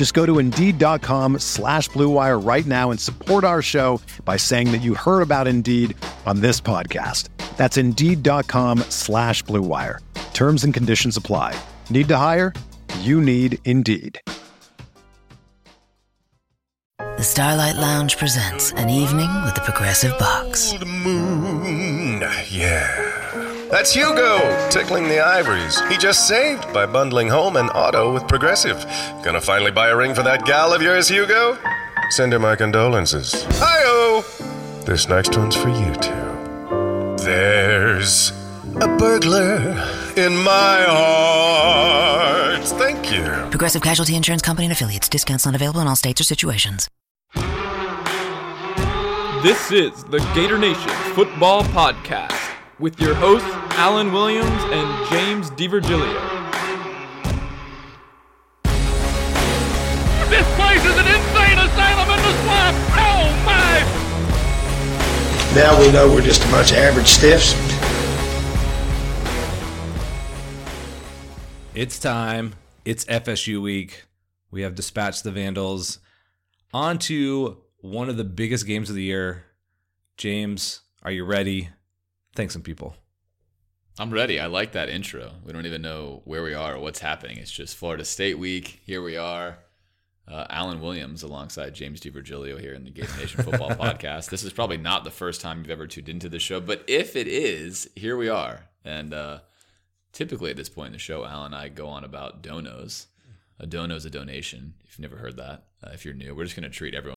Just go to Indeed.com slash BlueWire right now and support our show by saying that you heard about Indeed on this podcast. That's Indeed.com slash BlueWire. Terms and conditions apply. Need to hire? You need Indeed. The Starlight Lounge presents an evening with the Progressive Box. Old moon, yeah. That's Hugo tickling the ivories. He just saved by bundling home and auto with Progressive. Gonna finally buy a ring for that gal of yours, Hugo? Send her my condolences. Hi-oh! This next one's for you two. There's a burglar in my heart. Thank you. Progressive Casualty Insurance Company and affiliates. Discounts not available in all states or situations. This is the Gator Nation Football Podcast with your hosts, Alan Williams and James DiVirgilio. This place is an insane asylum in the swamp! Oh my! Now we know we're just a bunch of average stiffs. It's time. It's FSU week. We have dispatched the Vandals. On to one of the biggest games of the year. James, are you ready? Thank some people. I'm ready. I like that intro. We don't even know where we are or what's happening. It's just Florida State week. Here we are. Uh, Alan Williams alongside James DiVirgilio here in the Gator Nation Football Podcast. This is probably not the first time you've ever tuned into the show, but if it is, here we are. And uh, typically at this point in the show, Alan and I go on about donos. A dono is a donation. If you've never heard that, uh, if you're new, we're just going to treat everyone.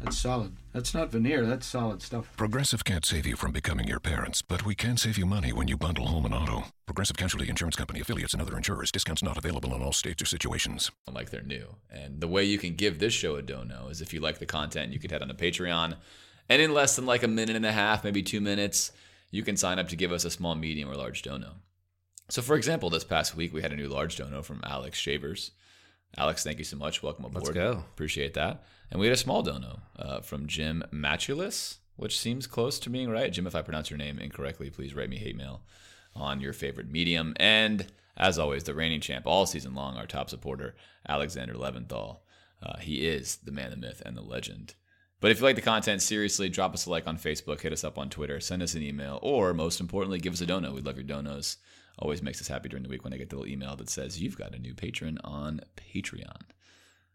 That's solid. That's not veneer. That's solid stuff. Progressive can't save you from becoming your parents, but we can save you money when you bundle home and auto. Progressive Casualty Insurance Company affiliates and other insurers. Discounts not available in all states or situations. like they're new. And the way you can give this show a dono is if you like the content, you could head on to Patreon. And in less than like a minute and a half, maybe two minutes, you can sign up to give us a small, medium, or large dono. So, for example, this past week we had a new large dono from Alex Shavers. Alex, thank you so much. Welcome aboard. Let's go. Appreciate that. And we had a small dono uh, from Jim Matulus, which seems close to being right. Jim, if I pronounce your name incorrectly, please write me hate mail on your favorite medium. And as always, the reigning champ all season long, our top supporter, Alexander Leventhal. Uh, he is the man, the myth, and the legend. But if you like the content, seriously, drop us a like on Facebook, hit us up on Twitter, send us an email, or most importantly, give us a dono. We'd love your donos. Always makes us happy during the week when I get the little email that says you've got a new patron on Patreon.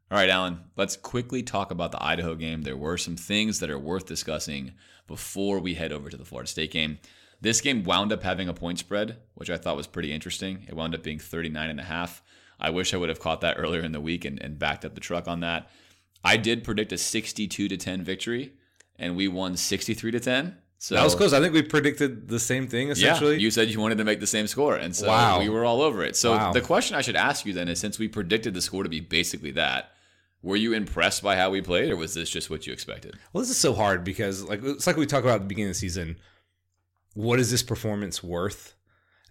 All right, Alan, let's quickly talk about the Idaho game. There were some things that are worth discussing before we head over to the Florida State game. This game wound up having a point spread, which I thought was pretty interesting. It wound up being 39 and a half. I wish I would have caught that earlier in the week and, and backed up the truck on that. I did predict a 62 to 10 victory, and we won 63 to 10. So that was close. I think we predicted the same thing essentially. Yeah, you said you wanted to make the same score, and so Wow. we were all over it. So Wow. the question I should ask you then is, since we predicted the score to be basically that, were you impressed by how we played, or was this just what you expected? Well, this is so hard because like it's like we talked about at the beginning of the season. What is this performance worth?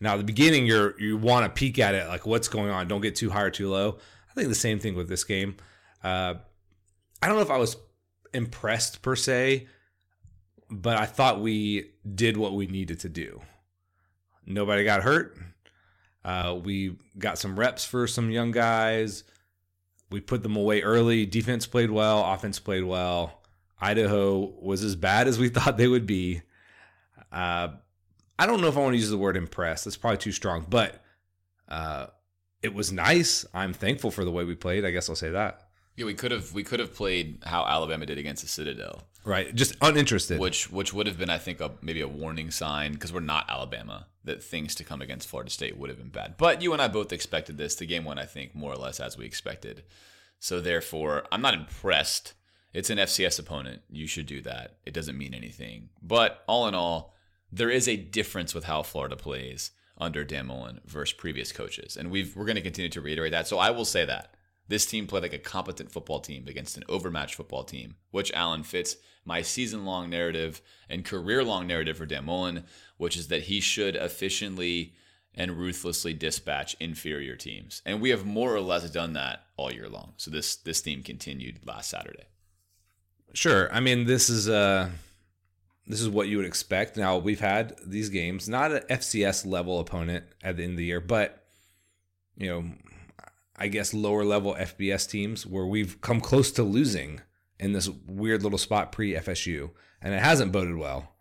Now, at the beginning, you're you want to peek at it, like what's going on. Don't get too high or too low. I think the same thing with this game. Uh, I don't know if I was impressed per se, but I thought we did what we needed to do. Nobody got hurt. Uh, we got some reps for some young guys. We put them away early. Defense played well. Offense played well. Idaho was as bad as we thought they would be. Uh, I don't know if I want to use the word impressed. That's probably too strong, but uh, it was nice. I'm thankful for the way we played. I guess I'll say that. Yeah, we could have we could have played how Alabama did against the Citadel. Right, just uninterested. Which which would have been, I think, a, maybe a warning sign because we're not Alabama that things to come against Florida State would have been bad. But you and I both expected this. The game went, I think, more or less as we expected. So therefore, I'm not impressed. It's an FCS opponent. You should do that. It doesn't mean anything. But all in all, there is a difference with how Florida plays under Dan Mullen versus previous coaches, and we've we're going to continue to reiterate that. So I will say that. This team played like a competent football team against an overmatched football team, which Alan fits my season long narrative and career long narrative for Dan Mullen, which is that he should efficiently and ruthlessly dispatch inferior teams. And we have more or less done that all year long. So this this theme continued last Saturday. Sure. I mean, this is uh this is what you would expect. Now, we've had these games, not an FCS level opponent at the end of the year, but you know, I guess lower level FBS teams where we've come close to losing in this weird little spot pre FSU, and it hasn't boded well.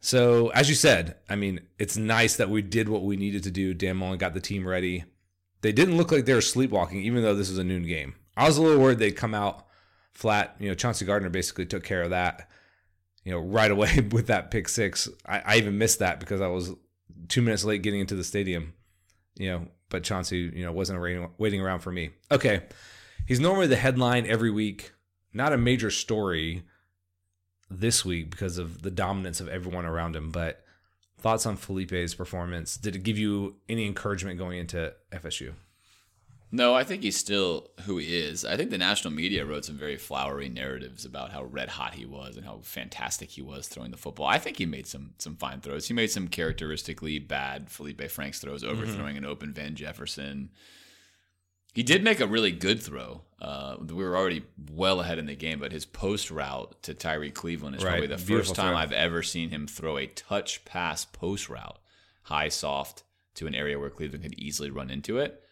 So, as you said, I mean, it's nice that we did what we needed to do. Dan Mullen got the team ready. They didn't look like they were sleepwalking, even though this was a noon game. I was a little worried they'd come out flat. You know, Chauncey Gardner basically took care of that, you know, right away with that pick six. I, I even missed that because I was two minutes late getting into the stadium, you know, but Chauncey, you know, wasn't waiting around for me. Okay. He's normally the headline every week. Not a major story this week because of the dominance of everyone around him, but thoughts on Felipe's performance? Did it give you any encouragement going into FSU? No, I think he's still who he is. I think the national media wrote some very flowery narratives about how red hot he was and how fantastic he was throwing the football. I think he made some some fine throws. He made some characteristically bad Felipe Franks throws, mm-hmm. overthrowing mm-hmm. an open Van Jefferson. He did make a really good throw. Uh, we were already well ahead in the game, but his post route to Tyree Cleveland is right. probably the Beautiful first time throw. I've ever seen him throw a touch pass post route, high soft to an area where Cleveland could easily run into it.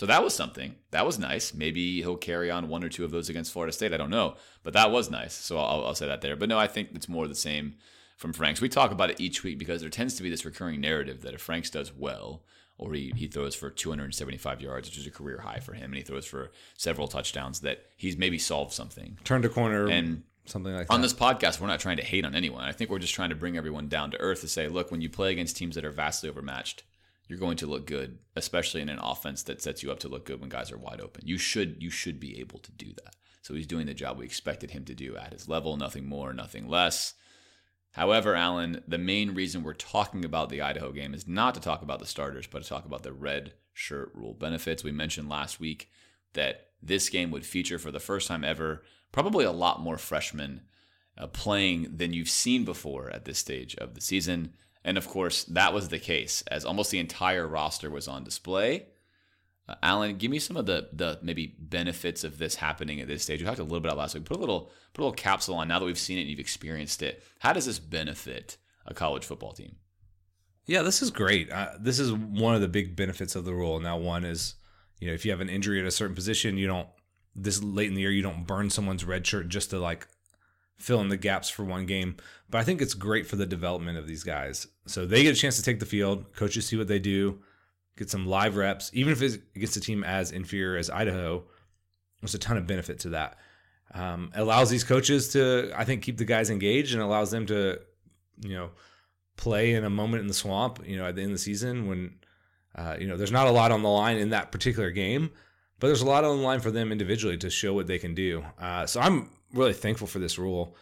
So that was something. That was nice. Maybe he'll carry on one or two of those against Florida State. I don't know, but that was nice. So I'll, I'll say that there. But no, I think it's more the same from Franks. We talk about it each week because there tends to be this recurring narrative that if Franks does well, or he, he throws for 275 yards, which is a career high for him, and he throws for several touchdowns, that he's maybe solved something. Turned a corner. And something like that. On this podcast, we're not trying to hate on anyone. I think we're just trying to bring everyone down to earth to say, look, when you play against teams that are vastly overmatched, you're going to look good, especially in an offense that sets you up to look good when guys are wide open. You should you should be able to do that. So he's doing the job we expected him to do at his level, nothing more, nothing less. However, Alan, the main reason we're talking about the Idaho game is not to talk about the starters, but to talk about the red shirt rule benefits. We mentioned last week that this game would feature for the first time ever probably a lot more freshmen uh, playing than you've seen before at this stage of the season. And of course, that was the case as almost the entire roster was on display. Uh, Alan, give me some of the the maybe benefits of this happening at this stage. We talked a little bit about last week. Put a little put a little capsule on now that we've seen it and you've experienced it. How does this benefit a college football team? Yeah, this is great. Uh, this is one of the big benefits of the rule. Now, one is you know if you have an injury at a certain position, you don't this late in the year you don't burn someone's red shirt just to like fill in the gaps for one game. But I think it's great for the development of these guys. So they get a chance to take the field, coaches see what they do, get some live reps, even if it gets a team as inferior as Idaho. There's a ton of benefit to that. Um, allows these coaches to, I think, keep the guys engaged and allows them to, you know, play in a moment in the swamp. You know, at the end of the season when, uh, you know, there's not a lot on the line in that particular game, but there's a lot on the line for them individually to show what they can do. Uh, so I'm really thankful for this rule.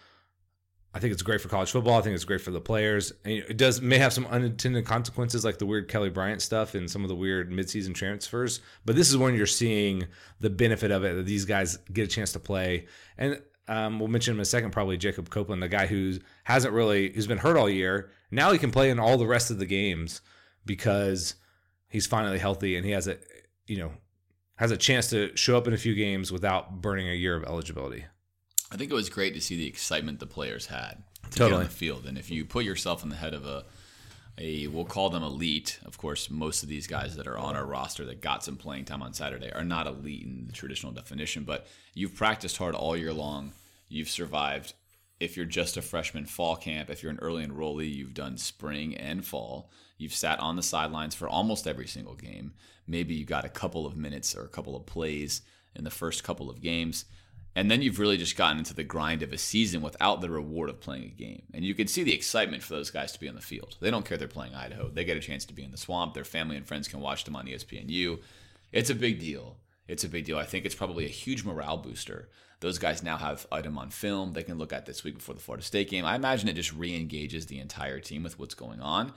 I think it's great for college football. I think it's great for the players. It does may have some unintended consequences, like the weird Kelly Bryant stuff and some of the weird midseason transfers. But this is when you're seeing the benefit of it that these guys get a chance to play. And um, we'll mention him in a second, probably Jacob Copeland, the guy who hasn't really who's been hurt all year. Now he can play in all the rest of the games because he's finally healthy and he has a you know has a chance to show up in a few games without burning a year of eligibility. I think it was great to see the excitement the players had to totally. get on the field. And if you put yourself in the head of a, a we'll call them elite. Of course, most of these guys that are on our roster that got some playing time on Saturday are not elite in the traditional definition, but you've practiced hard all year long. You've survived if you're just a freshman fall camp, if you're an early enrollee, you've done spring and fall, you've sat on the sidelines for almost every single game. Maybe you got a couple of minutes or a couple of plays in the first couple of games. And then you've really just gotten into the grind of a season without the reward of playing a game. And you can see the excitement for those guys to be on the field. They don't care they're playing Idaho. They get a chance to be in the swamp. Their family and friends can watch them on ESPNU. It's a big deal. It's a big deal. I think it's probably a huge morale booster. Those guys now have item on film they can look at this week before the Florida State game. I imagine it just re engages the entire team with what's going on.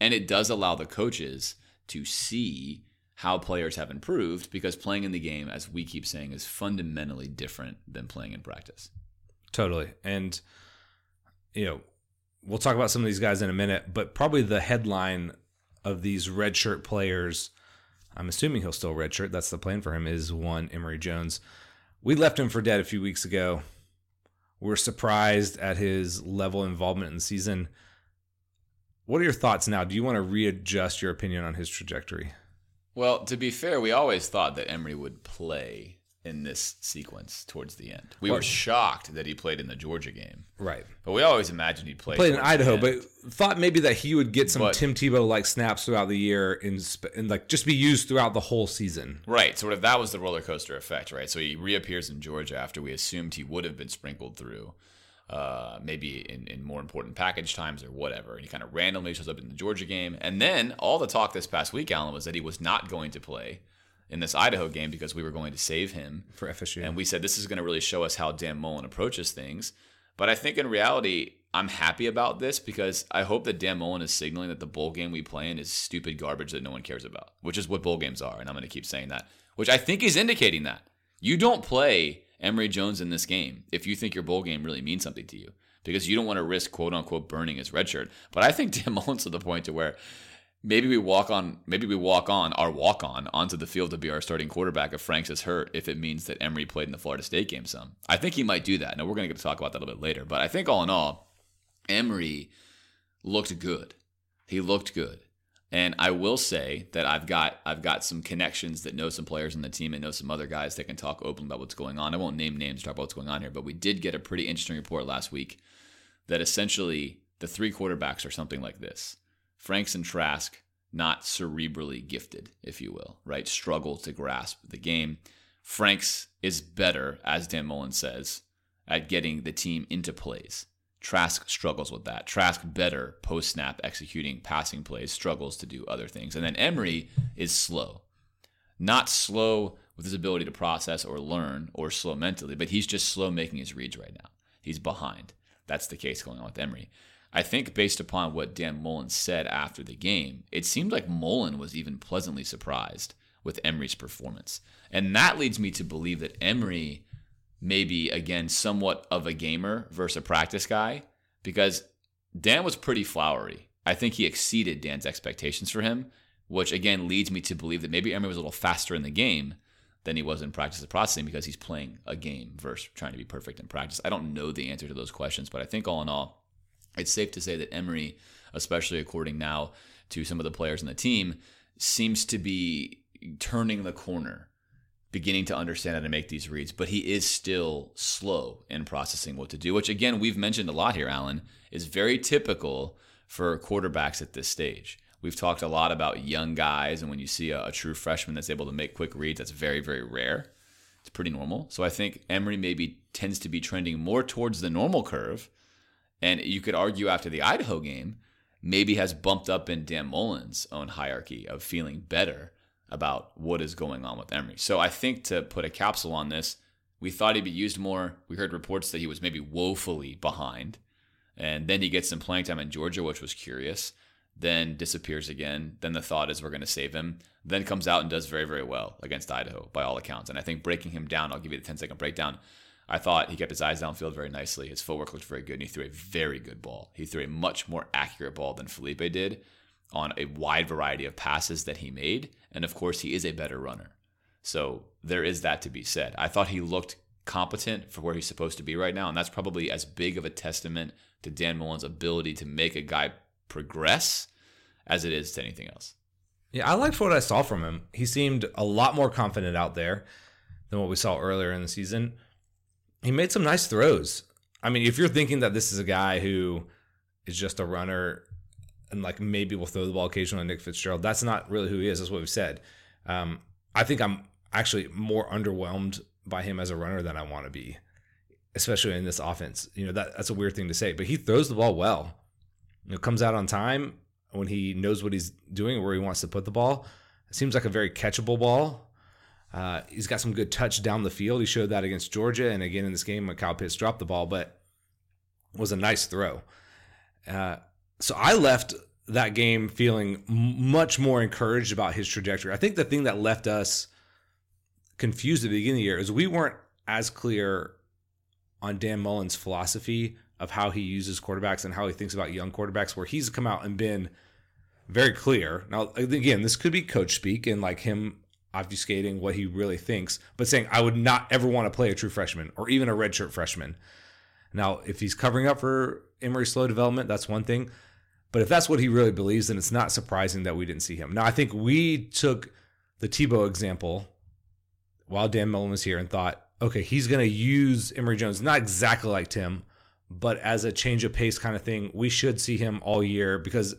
And it does allow the coaches to see how players have improved because playing in the game, as we keep saying, is fundamentally different than playing in practice. Totally. And, you know, we'll talk about some of these guys in a minute, but probably the headline of these redshirt players, I'm assuming he'll still redshirt. That's the plan for him, is one Emory Jones. We left him for dead a few weeks ago. We're surprised at his level of involvement in the season. What are your thoughts now? Do you want to readjust your opinion on his trajectory? Well, to be fair, we always thought that Emory would play in this sequence towards the end. We Well- were shocked that he played in the Georgia game. Right. But we always imagined he'd play. Played in Idaho, but thought maybe that he would get some But- Tim Tebow like snaps throughout the year and, sp- and like just be used throughout the whole season. Right, sort of that was the roller coaster effect, right? So he reappears in Georgia after we assumed he would have been sprinkled through, uh, maybe in, in more important package times or whatever. And he kind of randomly shows up in the Georgia game. And then all the talk this past week, Alan, was that he was not going to play in this Idaho game because we were going to save him. For FSU. And we said this is going to really show us how Dan Mullen approaches things. But I think in reality, I'm happy about this because I hope that Dan Mullen is signaling that the bowl game we play in is stupid garbage that no one cares about, which is what bowl games are. And I'm going to keep saying that, which I think is indicating that. You don't play Emory Jones in this game if you think your bowl game really means something to you because you don't want to risk quote unquote burning his red shirt. But I think Dan Mullen's to the point to where maybe we walk on maybe we walk on our walk on onto the field to be our starting quarterback if Franks is hurt if it means that Emory played in the Florida State game some. I think he might do that. Now we're going to get to talk about that a little bit later, but I think all in all, Emory looked good. He looked good. And I will say that I've got I've got some connections that know some players in the team and know some other guys that can talk openly about what's going on. I won't name names, talk about what's going on here, but we did get a pretty interesting report last week that essentially the three quarterbacks are something like this. Franks and Trask, not cerebrally gifted, if you will, right? Struggle to grasp the game. Franks is better, as Dan Mullen says, at getting the team into plays. Trask struggles with that. Trask better post snap executing passing plays, struggles to do other things. And then Emory is slow. Not slow with his ability to process or learn or slow mentally, but he's just slow making his reads right now. He's behind. That's the case going on with Emory. I think based upon what Dan Mullen said after the game, it seemed like Mullen was even pleasantly surprised with Emory's performance. And that leads me to believe that Emory may be, again, somewhat of a gamer versus a practice guy because Dan was pretty flowery. I think he exceeded Dan's expectations for him, which again leads me to believe that maybe Emory was a little faster in the game than he was in practice of processing because he's playing a game versus trying to be perfect in practice. I don't know the answer to those questions, but I think all in all, it's safe to say that Emory, especially according now to some of the players in the team, seems to be turning the corner, beginning to understand how to make these reads, but he is still slow in processing what to do, which again, we've mentioned a lot here, Alan, is very typical for quarterbacks at this stage. We've talked a lot about young guys, and when you see a, a true freshman that's able to make quick reads, that's very, very rare. It's pretty normal. So I think Emory maybe tends to be trending more towards the normal curve. And you could argue after the Idaho game, maybe has bumped up in Dan Mullen's own hierarchy of feeling better about what is going on with Emory. So I think to put a capsule on this, we thought he'd be used more. We heard reports that he was maybe woefully behind. And then he gets some playing time in Georgia, which was curious. Then disappears again. Then the thought is we're going to save him. Then comes out and does very, very well against Idaho by all accounts. And I think breaking him down, I'll give you the 10 second breakdown. I thought he kept his eyes downfield very nicely. His footwork looked very good, and he threw a very good ball. He threw a much more accurate ball than Felipe did on a wide variety of passes that he made. And of course, he is a better runner. So there is that to be said. I thought he looked competent for where he's supposed to be right now. And that's probably as big of a testament to Dan Mullen's ability to make a guy progress as it is to anything else. Yeah, I liked what I saw from him. He seemed a lot more confident out there than what we saw earlier in the season. He made some nice throws. I mean, if you're thinking that this is a guy who is just a runner and like maybe we'll throw the ball occasionally on Nick Fitzgerald, that's not really who he is. That's what we've said. Um, I think I'm actually more underwhelmed by him as a runner than I want to be, especially in this offense. You know, that that's a weird thing to say, but he throws the ball well. You know, comes out on time when he knows what he's doing, where he wants to put the ball. It seems like a very catchable ball. Uh, he's got some good touch down the field. He showed that against Georgia, and again in this game when Kyle Pitts dropped the ball, but was a nice throw. Uh, so I left that game feeling much more encouraged about his trajectory. I think the thing that left us confused at the beginning of the year is we weren't as clear on Dan Mullen's philosophy of how he uses quarterbacks and how he thinks about young quarterbacks, where he's come out and been very clear. Now, again, this could be coach speak and like him obfuscating what he really thinks, but saying, I would not ever want to play a true freshman or even a redshirt freshman. Now, if he's covering up for Emory's slow development, that's one thing. But if that's what he really believes, then it's not surprising that we didn't see him. Now, I think we took the Tebow example while Dan Mullen was here and thought, okay, he's going to use Emory Jones, not exactly like Tim, but as a change of pace kind of thing. We should see him all year because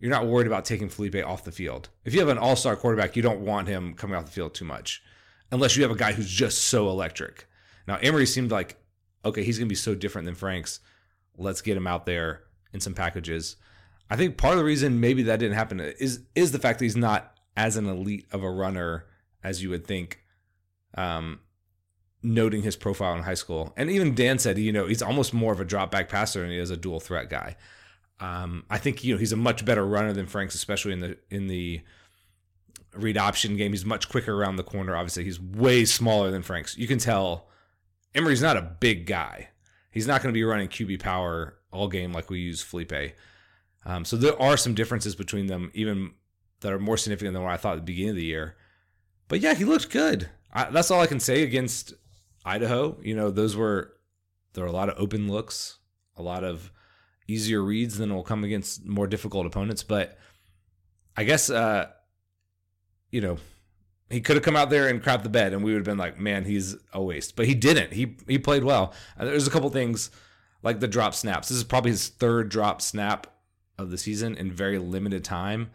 you're not worried about taking Felipe off the field. If you have an all star quarterback, you don't want him coming off the field too much, unless you have a guy who's just so electric. Now, Emory seemed like, okay, he's going to be so different than Franks. Let's get him out there in some packages. I think part of the reason maybe that didn't happen is is the fact that he's not as an elite of a runner as you would think. Um, noting his profile in high school, and even Dan said, you know, he's almost more of a drop back passer than he is a dual threat guy. Um, I think you know he's a much better runner than Franks, especially in the in the read option game. He's much quicker around the corner. Obviously, he's way smaller than Franks. You can tell Emory's not a big guy. He's not going to be running QB power all game like we use Felipe. Um, so there are some differences between them, even that are more significant than what I thought at the beginning of the year. But yeah, he looked good. I, that's all I can say against Idaho. You know, those were there were a lot of open looks, a lot of easier reads than will come against more difficult opponents. But I guess uh, you know he could have come out there and crapped the bed, and we would have been like, "Man, he's a waste." But he didn't. He he played well. Uh, there's a couple things like the drop snaps. This is probably his third drop snap of the season in very limited time.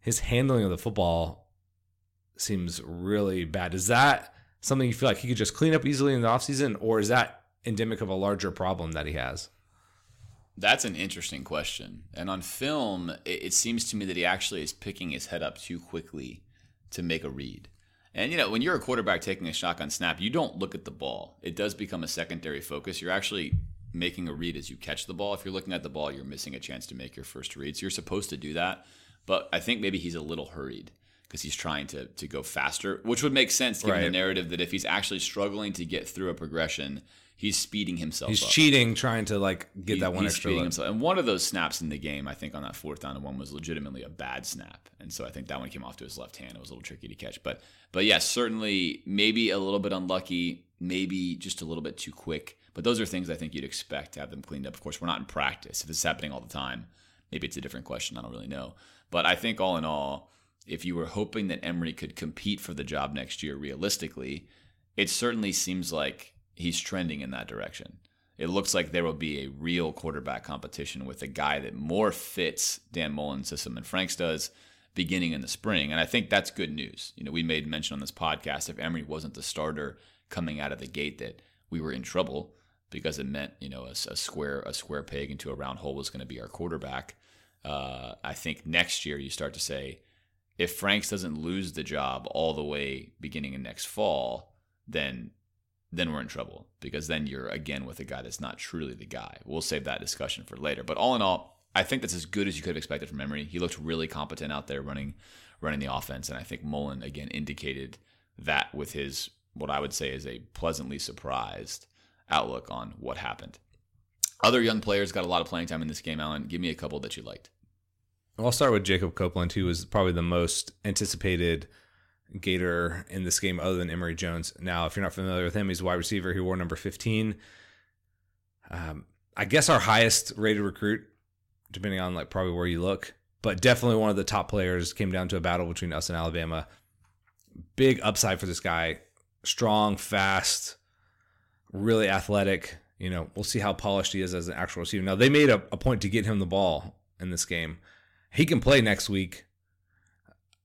His handling of the football seems really bad. Is that something you feel like he could just clean up easily in the offseason, or is that endemic of a larger problem that he has? That's an interesting question. And on film, it, it, seems to me that he actually is picking his head up too quickly to make a read. And, you know, when you're a quarterback taking a shotgun snap, you don't look at the ball. It does become a secondary focus. You're actually making a read as you catch the ball. If you're looking at the ball, you're missing a chance to make your first read. So you're supposed to do that. But I think maybe he's a little hurried because he's trying to to go faster, which would make sense given right. the narrative that if he's actually struggling to get through a progression, he's speeding himself. He's up. cheating, trying to like get he, that one extra. Himself. And one of those snaps in the game, I think on that fourth down and one was legitimately a bad snap, and so I think that one came off to his left hand. It was a little tricky to catch, but but yeah, certainly maybe a little bit unlucky, maybe just a little bit too quick. But those are things I think you'd expect to have them cleaned up. Of course, we're not in practice. If it's happening all the time, maybe it's a different question. I don't really know. But I think all in all, if you were hoping that Emory could compete for the job next year realistically, it certainly seems like he's trending in that direction. It looks like there will be a real quarterback competition with a guy that more fits Dan Mullen's system than Franks does beginning in the spring. And I think that's good news. You know, we made mention on this podcast if Emory wasn't the starter coming out of the gate that we were in trouble because it meant you know a, a square a square peg into a round hole was going to be our quarterback. Uh, I think next year you start to say if Franks doesn't lose the job all the way beginning in next fall, then then we're in trouble because then you're again with a guy that's not truly the guy. We'll save that discussion for later. But all in all, I think that's as good as you could have expected from Emory. He looked really competent out there running running the offense, and I think Mullen again indicated that with his what I would say is a pleasantly surprised outlook on what happened. Other young players got a lot of playing time in this game, Alan. Give me a couple that you liked. I'll start with Jacob Copeland, who was probably the most anticipated Gator in this game, other than Emory Jones. Now, if you're not familiar with him, he's a wide receiver. He wore number 15. Um, I guess our highest rated recruit, depending on like probably where you look, but definitely one of the top players. Came down to a battle between us and Alabama. Big upside for this guy. Strong, fast, really athletic. You know, we'll see how polished he is as an actual receiver. Now they made a, a point to get him the ball in this game. He can play next week.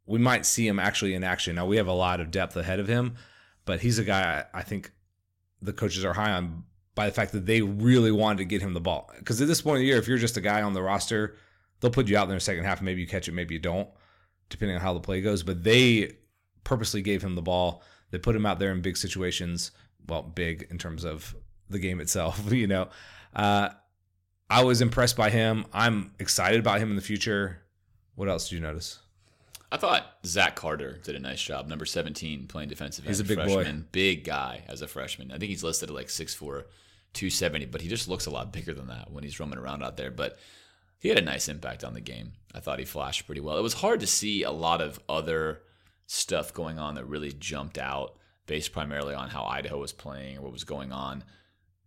We might see him actually in action. Now we have a lot of depth ahead of him, but he's a guy I, think the coaches are high on by the fact that they really wanted to get him the ball. Because at this point of the year, if you're just a guy on the roster, they'll put you out there in the second half. Maybe you catch it, maybe you don't, depending on how the play goes. But they purposely gave him the ball. They put him out there in big situations. Well, big in terms of the game itself, you know. Uh, I was impressed by him. I'm excited about him in the future. What else did you notice? I thought Zach Carter did a nice job. Number 17, playing defensive end. He's a big freshman, boy. Big guy as a freshman. I think he's listed at like 6'4", 270, but he just looks a lot bigger than that when he's roaming around out there. But he had a nice impact on the game. I thought he flashed pretty well. It was hard to see a lot of other stuff going on that really jumped out based primarily on how Idaho was playing or what was going on.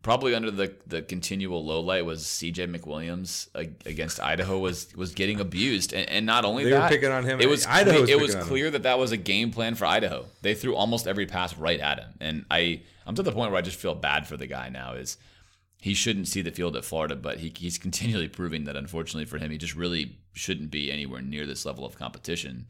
Probably under the, the continual low light was CJ McWilliams against Idaho was was getting abused, and, and not only They were that, picking on him. It was Idaho it was clear that that was a game plan for Idaho. They threw almost every pass right at him, and I I'm to the point where I just feel bad for the guy now. Is he shouldn't see the field at Florida, but he, he's continually proving that unfortunately for him, he just really shouldn't be anywhere near this level of competition.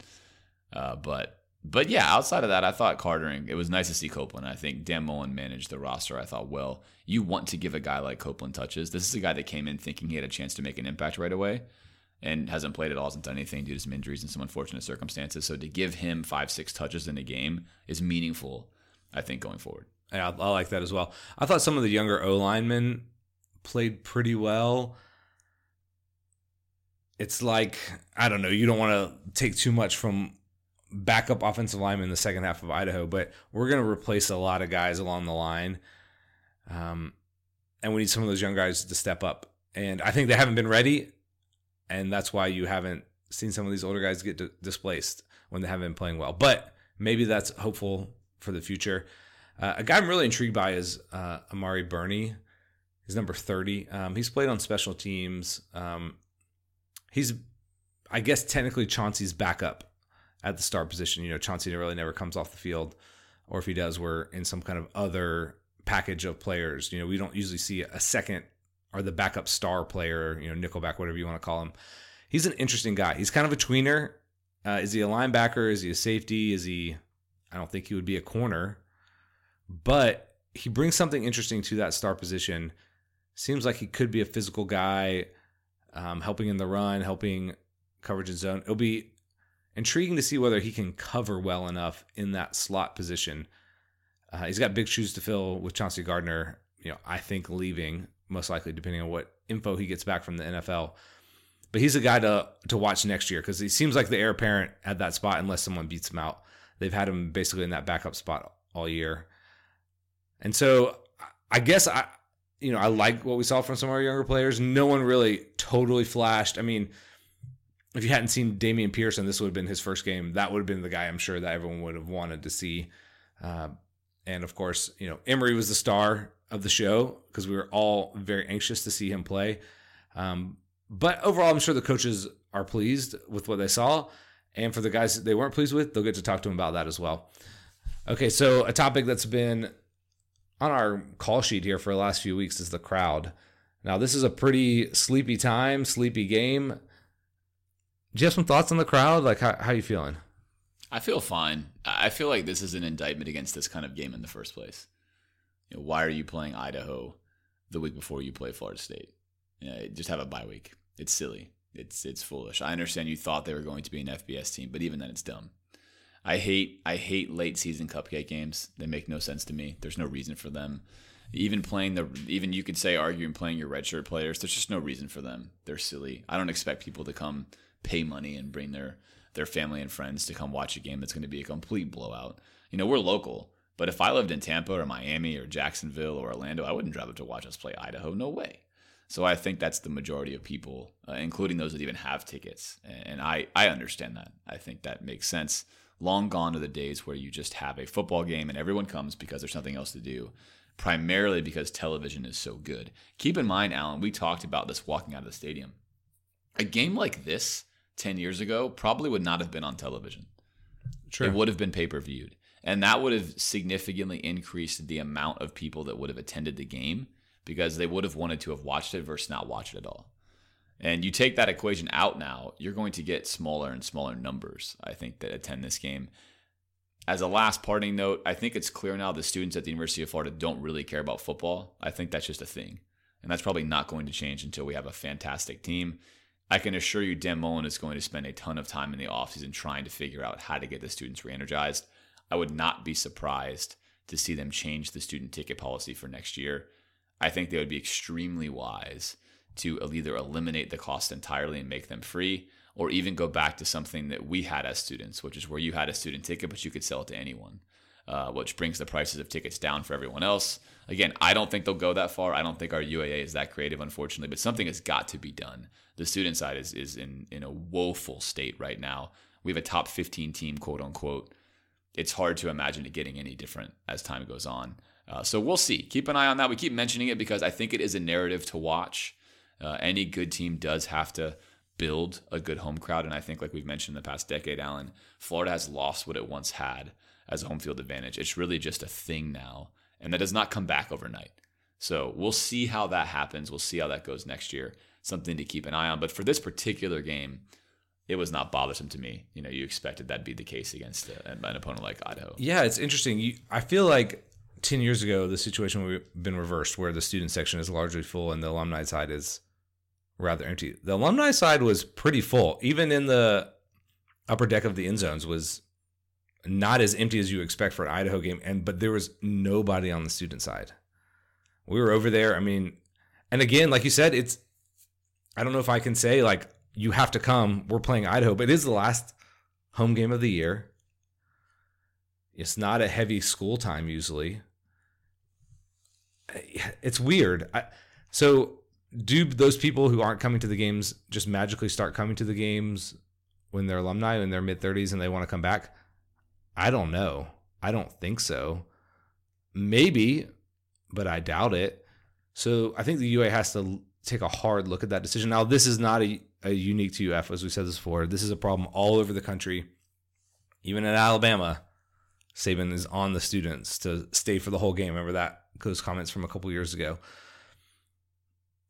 Uh, but but yeah, outside of that, I thought Cartering. It was nice to see Copeland. I think Dan Mullen managed the roster. I thought well. You want to give a guy like Copeland touches. This is a guy that came in thinking he had a chance to make an impact right away, and hasn't played at all. Hasn't done anything due to some injuries and some unfortunate circumstances. So to give him five six touches in a game is meaningful. I think going forward. Yeah, I, like that as well. I thought some of the younger O linemen played pretty well. It's like I don't know. You don't want to take too much from backup offensive linemen in the second half of Idaho, but we're going to replace a lot of guys along the line, um, and we need some of those young guys to step up. And I think they haven't been ready, and that's why you haven't seen some of these older guys get di- displaced when they haven't been playing well. But maybe that's hopeful for the future. Uh, a guy I'm really intrigued by is uh, Amari Burney. He's number 30. Um, he's played on special teams. Um, he's, I guess, technically Chauncey's backup at the star position. You know, Chauncey really never comes off the field, or if he does, we're in some kind of other package of players. You know, we don't usually see a second or the backup star player, you know, nickelback, whatever you want to call him. He's an interesting guy. He's kind of a tweener. Uh, is he a linebacker? Is he a safety? Is he? I don't think he would be a corner, but he brings something interesting to that star position. Seems like he could be a physical guy, um, helping in the run, helping coverage in zone. It'll be intriguing to see whether he can cover well enough in that slot position. Uh, he's got big shoes to fill with Chauncey Gardner. You know, I think leaving most likely, depending on what info he gets back from the NFL. But he's a guy to to watch next year because he seems like the heir apparent at that spot unless someone beats him out. They've had him basically in that backup spot all year, and so I guess I, you know, I like what we saw from some of our younger players. No one really totally flashed. I mean, if you hadn't seen Damian Pearson, this would have been his first game. That would have been the guy I'm sure that everyone would have wanted to see. Uh, and of course, you know, Emory was the star of the show because we were all very anxious to see him play. Um, but overall, I'm sure the coaches are pleased with what they saw. And for the guys they weren't pleased with, they'll get to talk to them about that as well. Okay, so a topic that's been on our call sheet here for the last few weeks is the crowd. Now, this is a pretty sleepy time, sleepy game. Do you have some thoughts on the crowd? Like, how, how you feeling? I feel fine. I feel like this is an indictment against this kind of game in the first place. You know, why are you playing Idaho the week before you play Florida State? You know, just have a bye week. It's silly. It's it's foolish. I understand you thought they were going to be an FBS team, but even then, it's dumb. I hate I hate late season cupcake games. They make no sense to me. There's no reason for them. Even playing the even you could say arguing playing your redshirt players. There's just no reason for them. They're silly. I don't expect people to come pay money and bring their their family and friends to come watch a game that's going to be a complete blowout. You know, we're local, but if I lived in Tampa or Miami or Jacksonville or Orlando, I wouldn't drive up to watch us play Idaho. No way. So I think that's the majority of people, uh, including those that even have tickets. And I, I understand that. I think that makes sense. Long gone are the days where you just have a football game and everyone comes because there's nothing else to do, primarily because television is so good. Keep in mind, Alan, we talked about this walking out of the stadium. A game like this 10 years ago probably would not have been on television. Sure. It would have been pay per viewed. And that would have significantly increased the amount of people that would have attended the game because they would have wanted to have watched it versus not watch it at all. And you take that equation out now, you're going to get smaller and smaller numbers, I think, that attend this game. As a last parting note, I think it's clear now the students at the University of Florida don't really care about football. I think that's just a thing. And that's probably not going to change until we have a fantastic team. I can assure you, Dan Mullen is going to spend a ton of time in the offseason trying to figure out how to get the students re energized. I would not be surprised to see them change the student ticket policy for next year. I think they would be extremely wise to either eliminate the cost entirely and make them free, or even go back to something that we had as students, which is where you had a student ticket, but you could sell it to anyone, uh, which brings the prices of tickets down for everyone else. Again, I don't think they'll go that far. I don't think our UAA is that creative, unfortunately, but something has got to be done. The student side is, is in, in a woeful state right now. We have a top 15 team, quote unquote. It's hard to imagine it getting any different as time goes on. Uh, so we'll see. Keep an eye on that. We keep mentioning it because I think it is a narrative to watch. Uh, any good team does have to build a good home crowd. And I think, like we've mentioned in the past decade, Alan, Florida has lost what it once had as a home field advantage. It's really just a thing now and that does not come back overnight. So we'll see how that happens. We'll see how that goes next year. Something to keep an eye on. But for this particular game, it was not bothersome to me. You know, you expected that'd be the case against uh, an opponent like Idaho. Yeah, it's interesting. You, I feel like 10 years ago, the situation would have been reversed where the student section is largely full and the alumni side is rather empty. The alumni side was pretty full. Even in the upper deck of the end zones was not as empty as you expect for an Idaho game, and but there was nobody on the student side. We were over there. I mean, and again, like you said, it's I don't know if I can say like you have to come. We're playing Idaho, but it is the last home game of the year. It's not a heavy school time usually. It's weird. I, so, do those people who aren't coming to the games just magically start coming to the games when they're alumni in their mid 30s and they want to come back? I don't know. I don't think so. Maybe, but I doubt it. So I think the UA has to take a hard look at that decision. Now, this is not a, a unique to UF, as we said this before. This is a problem all over the country. Even in Alabama, Saban is on the students to stay for the whole game. Remember that those comments from a couple years ago.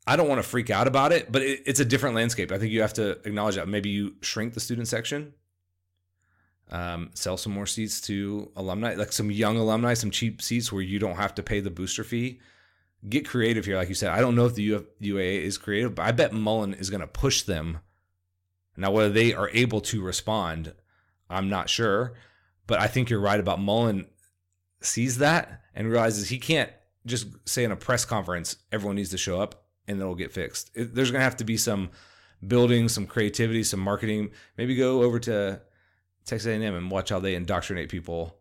I don't want to freak out about it, but it, it's a different landscape. I think you have to acknowledge that. Maybe you shrink the student section um, sell some more seats to alumni, like some young alumni, some cheap seats where you don't have to pay the booster fee. Get creative here, like you said. I don't know if the Uf- UAA is creative, but I bet Mullen is going to push them. Now, whether they are able to respond, I'm not sure, but I think you're right about Mullen sees that and realizes he can't just say in a press conference everyone needs to show up and it'll get fixed. It, there's going to have to be some building, some creativity, some marketing. Maybe go over to Texas A&M and watch how they indoctrinate people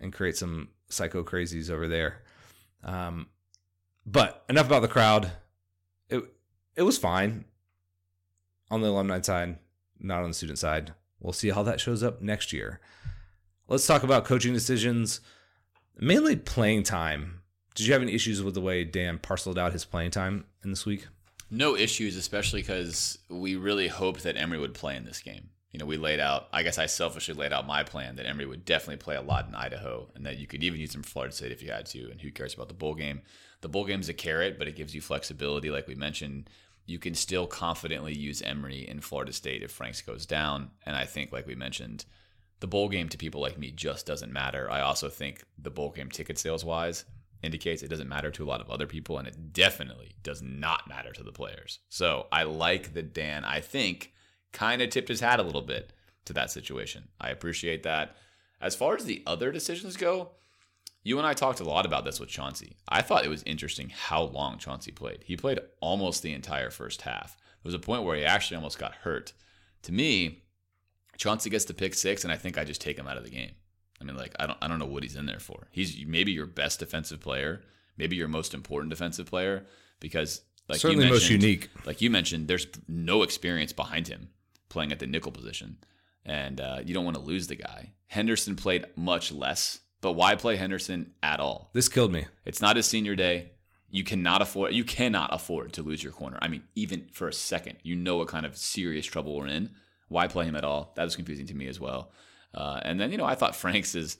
and create some psycho crazies over there. Um, but enough about the crowd. It it was fine on the alumni side, not on the student side. We'll see how that shows up next year. Let's talk about coaching decisions, mainly playing time. Did you have any issues with the way Dan parceled out his playing time in this week? No issues, especially because we really hoped that Emory would play in this game you know, we laid out, I guess I selfishly laid out my plan that Emory would definitely play a lot in Idaho and that you could even use him for Florida State if you had to. And who cares about the bowl game? The bowl game's a carrot, but it gives you flexibility. Like we mentioned, you can still confidently use Emory in Florida State if Franks goes down. And I think, like we mentioned, the bowl game to people like me just doesn't matter. I also think the bowl game ticket sales wise indicates it doesn't matter to a lot of other people, and it definitely does not matter to the players. So I like that Dan, I think kind of tipped his hat a little bit to that situation. I appreciate that. As far as the other decisions go, you and I talked a lot about this with Chauncey. I thought it was interesting how long Chauncey played. He played almost the entire first half. There was a point where he actually almost got hurt. To me, Chauncey gets to pick six, and I think I just take him out of the game. I mean, like I don't I don't know what he's in there for. He's maybe your best defensive player, maybe your most important defensive player, because like certainly most unique. Like you mentioned, there's no experience behind him playing at the nickel position, and uh, you don't want to lose the guy. Henderson played much less, but why play Henderson at all? This killed me. It's not his senior day. You cannot afford. You cannot afford to lose your corner. I mean, even for a second, you know what kind of serious trouble we're in. Why play him at all? That was confusing to me as well. Uh, and then you know, I thought Franks is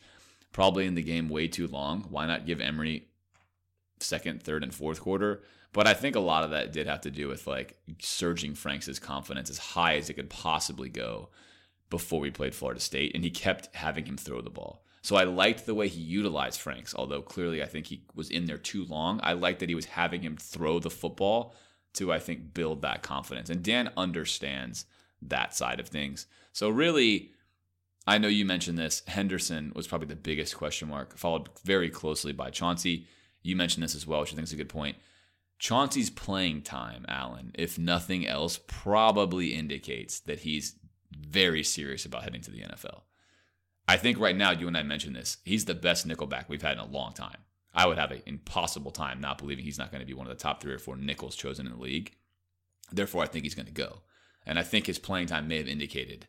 probably in the game way too long. Why not give Emory second, third, and fourth quarter. But I think a lot of that did have to do with like surging Franks' confidence as high as it could possibly go before we played Florida State, and he kept having him throw the ball. So I liked the way he utilized Franks, although clearly I think he was in there too long. I liked that he was having him throw the football to, I think, build that confidence. And Dan understands that side of things. So really, I know you mentioned this. Henderson was probably the biggest question mark, followed very closely by Chauncey. You mentioned this as well, which I think is a good point. Chauncey's playing time, Alan, if nothing else, probably indicates that he's very serious about heading to the NFL. I think right now, you and I mentioned this, he's the best nickelback we've had in a long time. I would have an impossible time not believing he's not going to be one of the top three or four nickels chosen in the league. Therefore, I think he's going to go. And I think his playing time may have indicated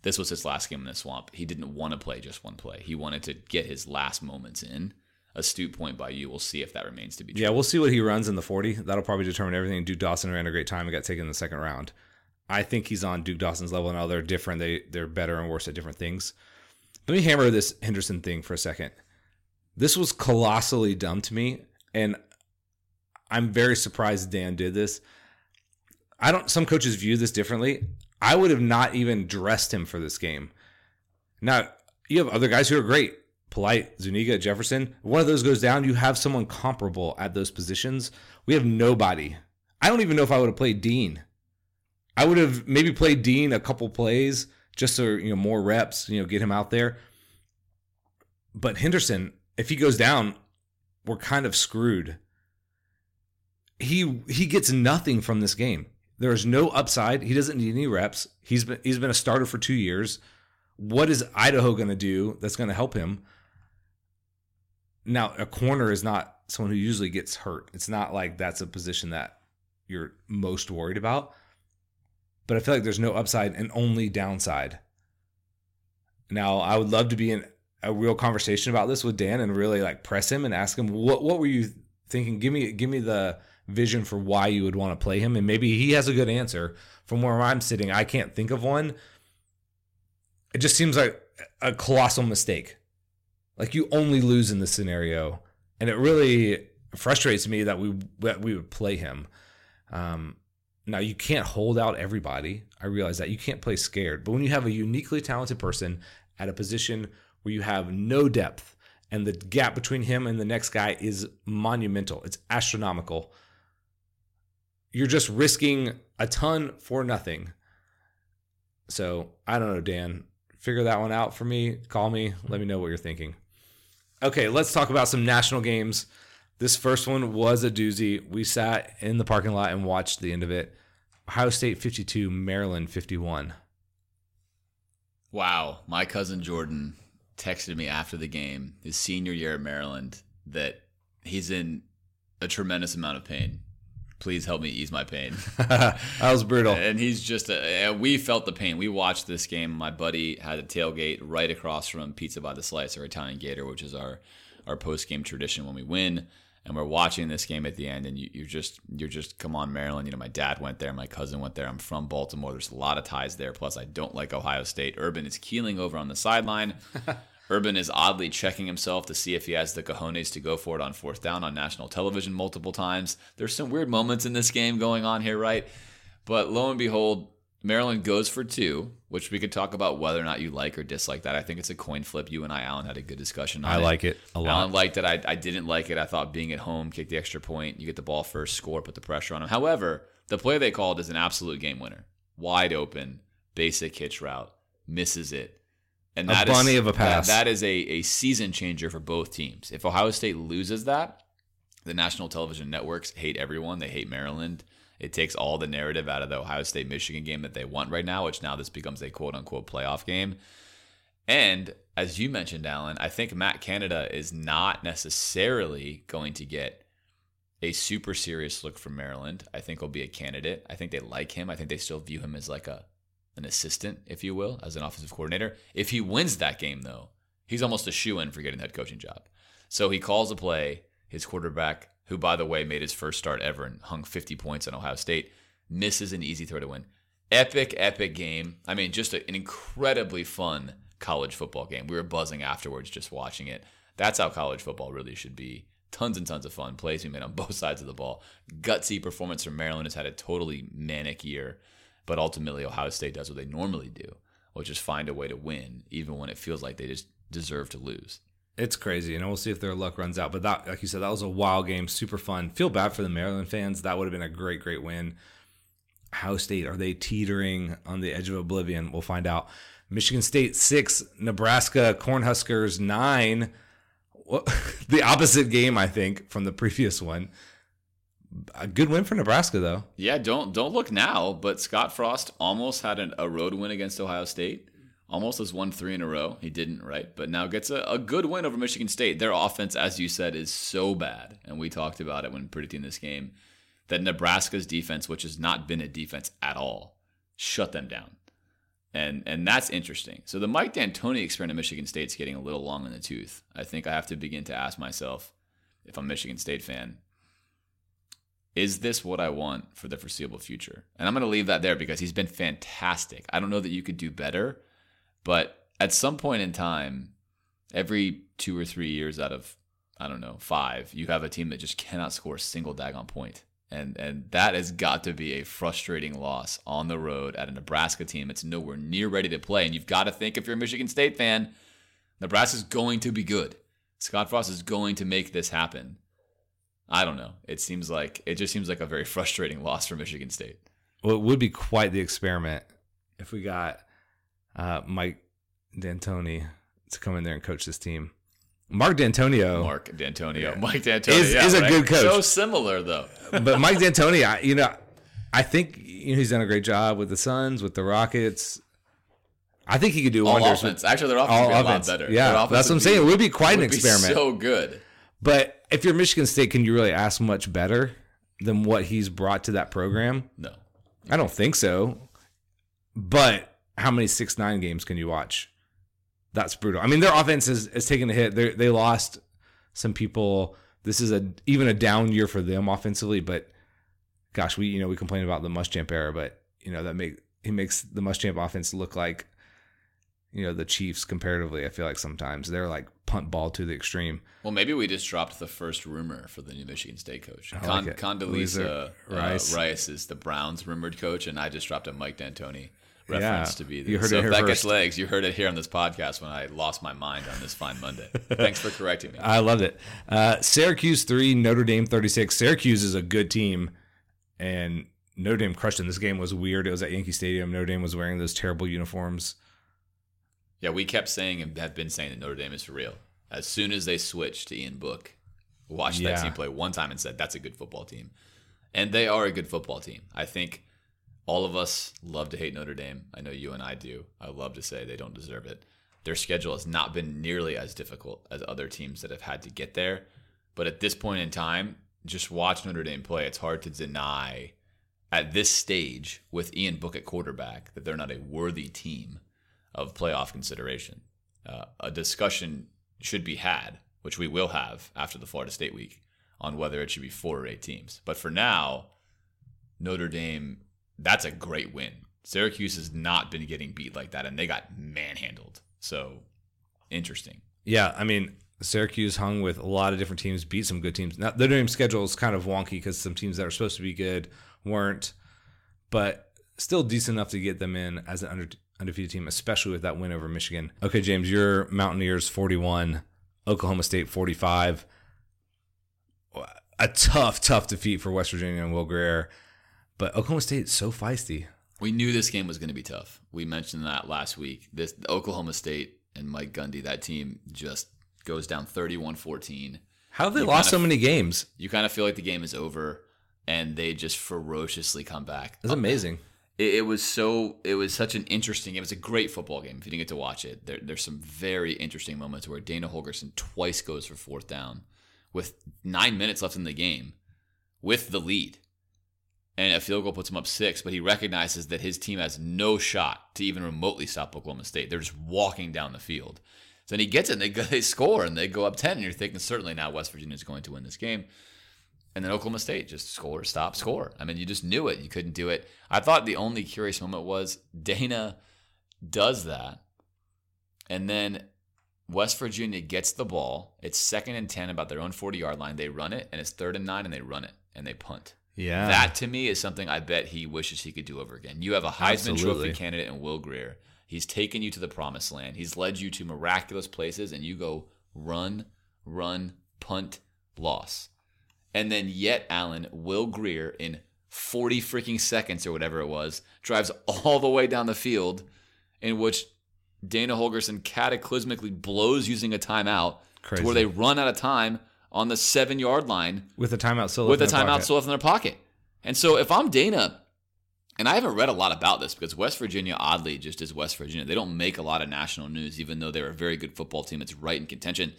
this was his last game in the swamp. He didn't want to play just one play. He wanted to get his last moments in. Astute point by you. We'll see if that remains to be true. Yeah, we'll see what he runs in the 40. That'll probably determine everything. Duke Dawson ran a great time and got taken in the second round. I think he's on Duke Dawson's level now. They're different. They they're better and worse at different things. Let me hammer this Henderson thing for a second. This was colossally dumb to me, and I'm very surprised Dan did this. I don't. Some coaches view this differently. I would have not even dressed him for this game. Now you have other guys who are great, Polite, Zuniga, Jefferson. One of those goes down. You have someone comparable at those positions. We have nobody. I don't even know if I would have played Dean. I would have maybe played Dean a couple plays just so you know more reps, you know, get him out there. But Henderson, if he goes down, we're kind of screwed. He he gets nothing from this game. There is no upside. He doesn't need any reps. He's been he's been a starter for 2 years. What is Idaho going to do that's going to help him? Now, a corner is not someone who usually gets hurt. It's not like that's a position that you're most worried about but I feel like there's no upside and only downside. Now, I would love to be in a real conversation about this with Dan and really like press him and ask him what what were you thinking? Give me give me the vision for why you would want to play him and maybe he has a good answer. From where I'm sitting, I can't think of one. It just seems like a colossal mistake. Like you only lose in this scenario, and it really frustrates me that we that we would play him. Um, now, you can't hold out everybody. I realize that. You can't play scared. But when you have a uniquely talented person at a position where you have no depth and the gap between him and the next guy is monumental, it's astronomical, you're just risking a ton for nothing. So I don't know, Dan. Figure that one out for me. Call me. Let me know what you're thinking. Okay, let's talk about some national games. This first one was a doozy. We sat in the parking lot and watched the end of it. Ohio State 52, Maryland 51. Wow. My cousin Jordan texted me after the game, his senior year at Maryland, that he's in a tremendous amount of pain. Please help me ease my pain. that was brutal. And he's just, a, we felt the pain. We watched this game. My buddy had a tailgate right across from Pizza by the Slice or Italian Gator, which is our, our post game tradition when we win and we're watching this game at the end and you, are just you're just come on maryland you know my dad went there my cousin went there i'm from baltimore there's a lot of ties there plus i don't like ohio state urban is keeling over on the sideline urban is oddly checking himself to see if he has the cojones to go for it on fourth down on national television multiple times there's some weird moments in this game going on here right but lo and behold Maryland goes for two, which we could talk about whether or not you like or dislike that. I think it's a coin flip. You and I, Alan, had a good discussion. I it. like it a lot. Alan liked it. I, I didn't like it. I thought being at home, kick the extra point, you get the ball first, score, put the pressure on them. However, the play they called is an absolute game winner. Wide open, basic hitch route, misses it. And that a bunny is, of a pass. that, that is a, a season changer for both teams. If Ohio State loses that, the national television networks hate everyone. They hate Maryland. It takes all the narrative out of the Ohio State Michigan game that they want right now, which now this becomes a quote unquote playoff game. And as you mentioned, Alan, I think Matt Canada is not necessarily going to get a super serious look from Maryland. I think he'll be a candidate. I think they like him. I think they still view him as like a an assistant, if you will, as an offensive coordinator. If he wins that game, though, he's almost a shoe in for getting head coaching job. So he calls a play. His quarterback who, by the way, made his first start ever and hung 50 points on Ohio State, misses an easy throw to win. Epic, epic game. I mean, just an incredibly fun college football game. We were buzzing afterwards just watching it. That's how college football really should be tons and tons of fun. Plays we made on both sides of the ball. Gutsy performance from Maryland has had a totally manic year, but ultimately Ohio State does what they normally do, which is find a way to win, even when it feels like they just deserve to lose. It's crazy, and we'll see if their luck runs out. But that, like you said, that was a wild game, super fun. Feel bad for the Maryland fans. That would have been a great, great win. Ohio State are they teetering on the edge of oblivion? We'll find out. Michigan State six, Nebraska Cornhuskers nine. The opposite game, I think, from the previous one. A good win for Nebraska, though. Yeah, don't don't look now, but Scott Frost almost had an, a road win against Ohio State. Almost has won three in a row. He didn't, right? But now gets a, a good win over Michigan State. Their offense, as you said, is so bad, and we talked about it when predicting this game. That Nebraska's defense, which has not been a defense at all, shut them down and and that's interesting. So the Mike D'Antoni experiment at Michigan State's getting a little long in the tooth. I think I have to begin to ask myself, if I'm a Michigan State fan, is this what I want for the foreseeable future? And I'm going to leave that there because he's been fantastic. I don't know that you could do better, but at some point in time, every two or three years out of I don't know five, you have a team that just cannot score a single daggone point and and that has got to be a frustrating loss on the road at a Nebraska team. It's nowhere near ready to play, and you've got to think if you're a Michigan State fan, Nebraska's going to be good. Scott Frost is going to make this happen. I don't know. It seems like it just seems like a very frustrating loss for Michigan State. Well, it would be quite the experiment if we got uh, Mike D'Antoni to come in there and coach this team. Mark Dantonio. Mark Dantonio. Mike Dantonio is, yeah, is a right? good coach. So similar though. but Mike D'Antoni, I, you know, I think you know, he's done a great job with the Suns, with the Rockets. I think he could do all wonders. offense. Actually, their offense all would be a lot better. Yeah, that's what I'm saying. It would be quite an would be experiment. so good. But if you're Michigan State, can you really ask much better than what he's brought to that program? No. I don't think so. But how many six nine games can you watch? That's brutal. I mean, their offense is, is taking a hit. They they lost some people. This is a even a down year for them offensively. But gosh, we you know we complain about the Muschamp era, but you know that make he makes the Muschamp offense look like you know the Chiefs comparatively. I feel like sometimes they're like punt ball to the extreme. Well, maybe we just dropped the first rumor for the new Michigan State coach. Con- like. Condoleezza Rice. uh, Rice is the Browns rumored coach, and I just dropped a Mike D'Antoni Yeah, reference to be the you heard so it if here that gets first. legs. You heard it here on this podcast when I lost my mind on this fine Monday. Thanks for correcting me. I loved it. Uh, Syracuse three, Notre Dame thirty six. Syracuse is a good team, and Notre Dame crushed them. This game was weird. It was at Yankee Stadium. Notre Dame was wearing those terrible uniforms. Yeah, we kept saying and have been saying that Notre Dame is for real. As soon as they switched to Ian Book, watched Yeah. that team play one time and said that's a good football team, and they are a good football team. I think all of us love to hate Notre Dame. I know you and I do. I love to say they don't deserve it. Their schedule has not been nearly as difficult as other teams that have had to get there. But at this point in time, just watch Notre Dame play. It's hard to deny at this stage with Ian Book at quarterback that they're not a worthy team of playoff consideration. Uh, a discussion should be had, which we will have after the Florida State week, on whether it should be four or eight teams. But for now, Notre Dame, that's a great win. Syracuse has not been getting beat like that, and they got manhandled. So interesting. Yeah, I mean Syracuse hung with a lot of different teams, beat some good teams. Now the Notre Dame schedule is kind of wonky because some teams that are supposed to be good weren't, but still decent enough to get them in as an under, undefeated team, especially with that win over Michigan. Okay, James, your Mountaineers forty one, Oklahoma State forty five. A tough, tough defeat for West Virginia and Will Grier, but Oklahoma State is so feisty. We knew this game was going to be tough. We mentioned that last week. This Oklahoma State and Mike Gundy, that team just goes down 31-14. How have they You lost kind of- so many games? You kind of feel like the game is over, and they just ferociously come back. It's amazing. It, it was so. It was such an interesting. It was a great football game. If you didn't get to watch it, there, there's some very interesting moments where Dana Holgorsen twice goes for fourth down, with nine minutes left in the game, with the lead, and a field goal puts him up six. But he recognizes that his team has no shot to even remotely stop Oklahoma State. They're just walking down the field. So then he gets it, and they they score, and they go up ten. And you're thinking certainly now West Virginia is going to win this game. And then Oklahoma State just score, stop, score. I mean, you just knew it. You couldn't do it. I thought the only curious moment was Dana does that. And then West Virginia gets the ball. It's second and 10 about their own 40 yard line. They run it, and it's third and nine, and they run it, and they punt. Yeah. That to me is something I bet he wishes he could do over again. You have a Heisman Absolutely. Trophy candidate in Will Grier. He's taken you to the promised land. He's led you to miraculous places, and you go run, run, punt, loss. And then yet, Alan, Will Grier in 40 freaking seconds or whatever it was, drives all the way down the field, in which Dana Holgorsen cataclysmically blows using a timeout Crazy. to where they run out of time on the seven yard line with a timeout still with a left in their timeout still left in their pocket. And so if I'm Dana, and I haven't read a lot about this because West Virginia, oddly, just is West Virginia. They don't make a lot of national news, even though they're a very good football team. It's right in contention.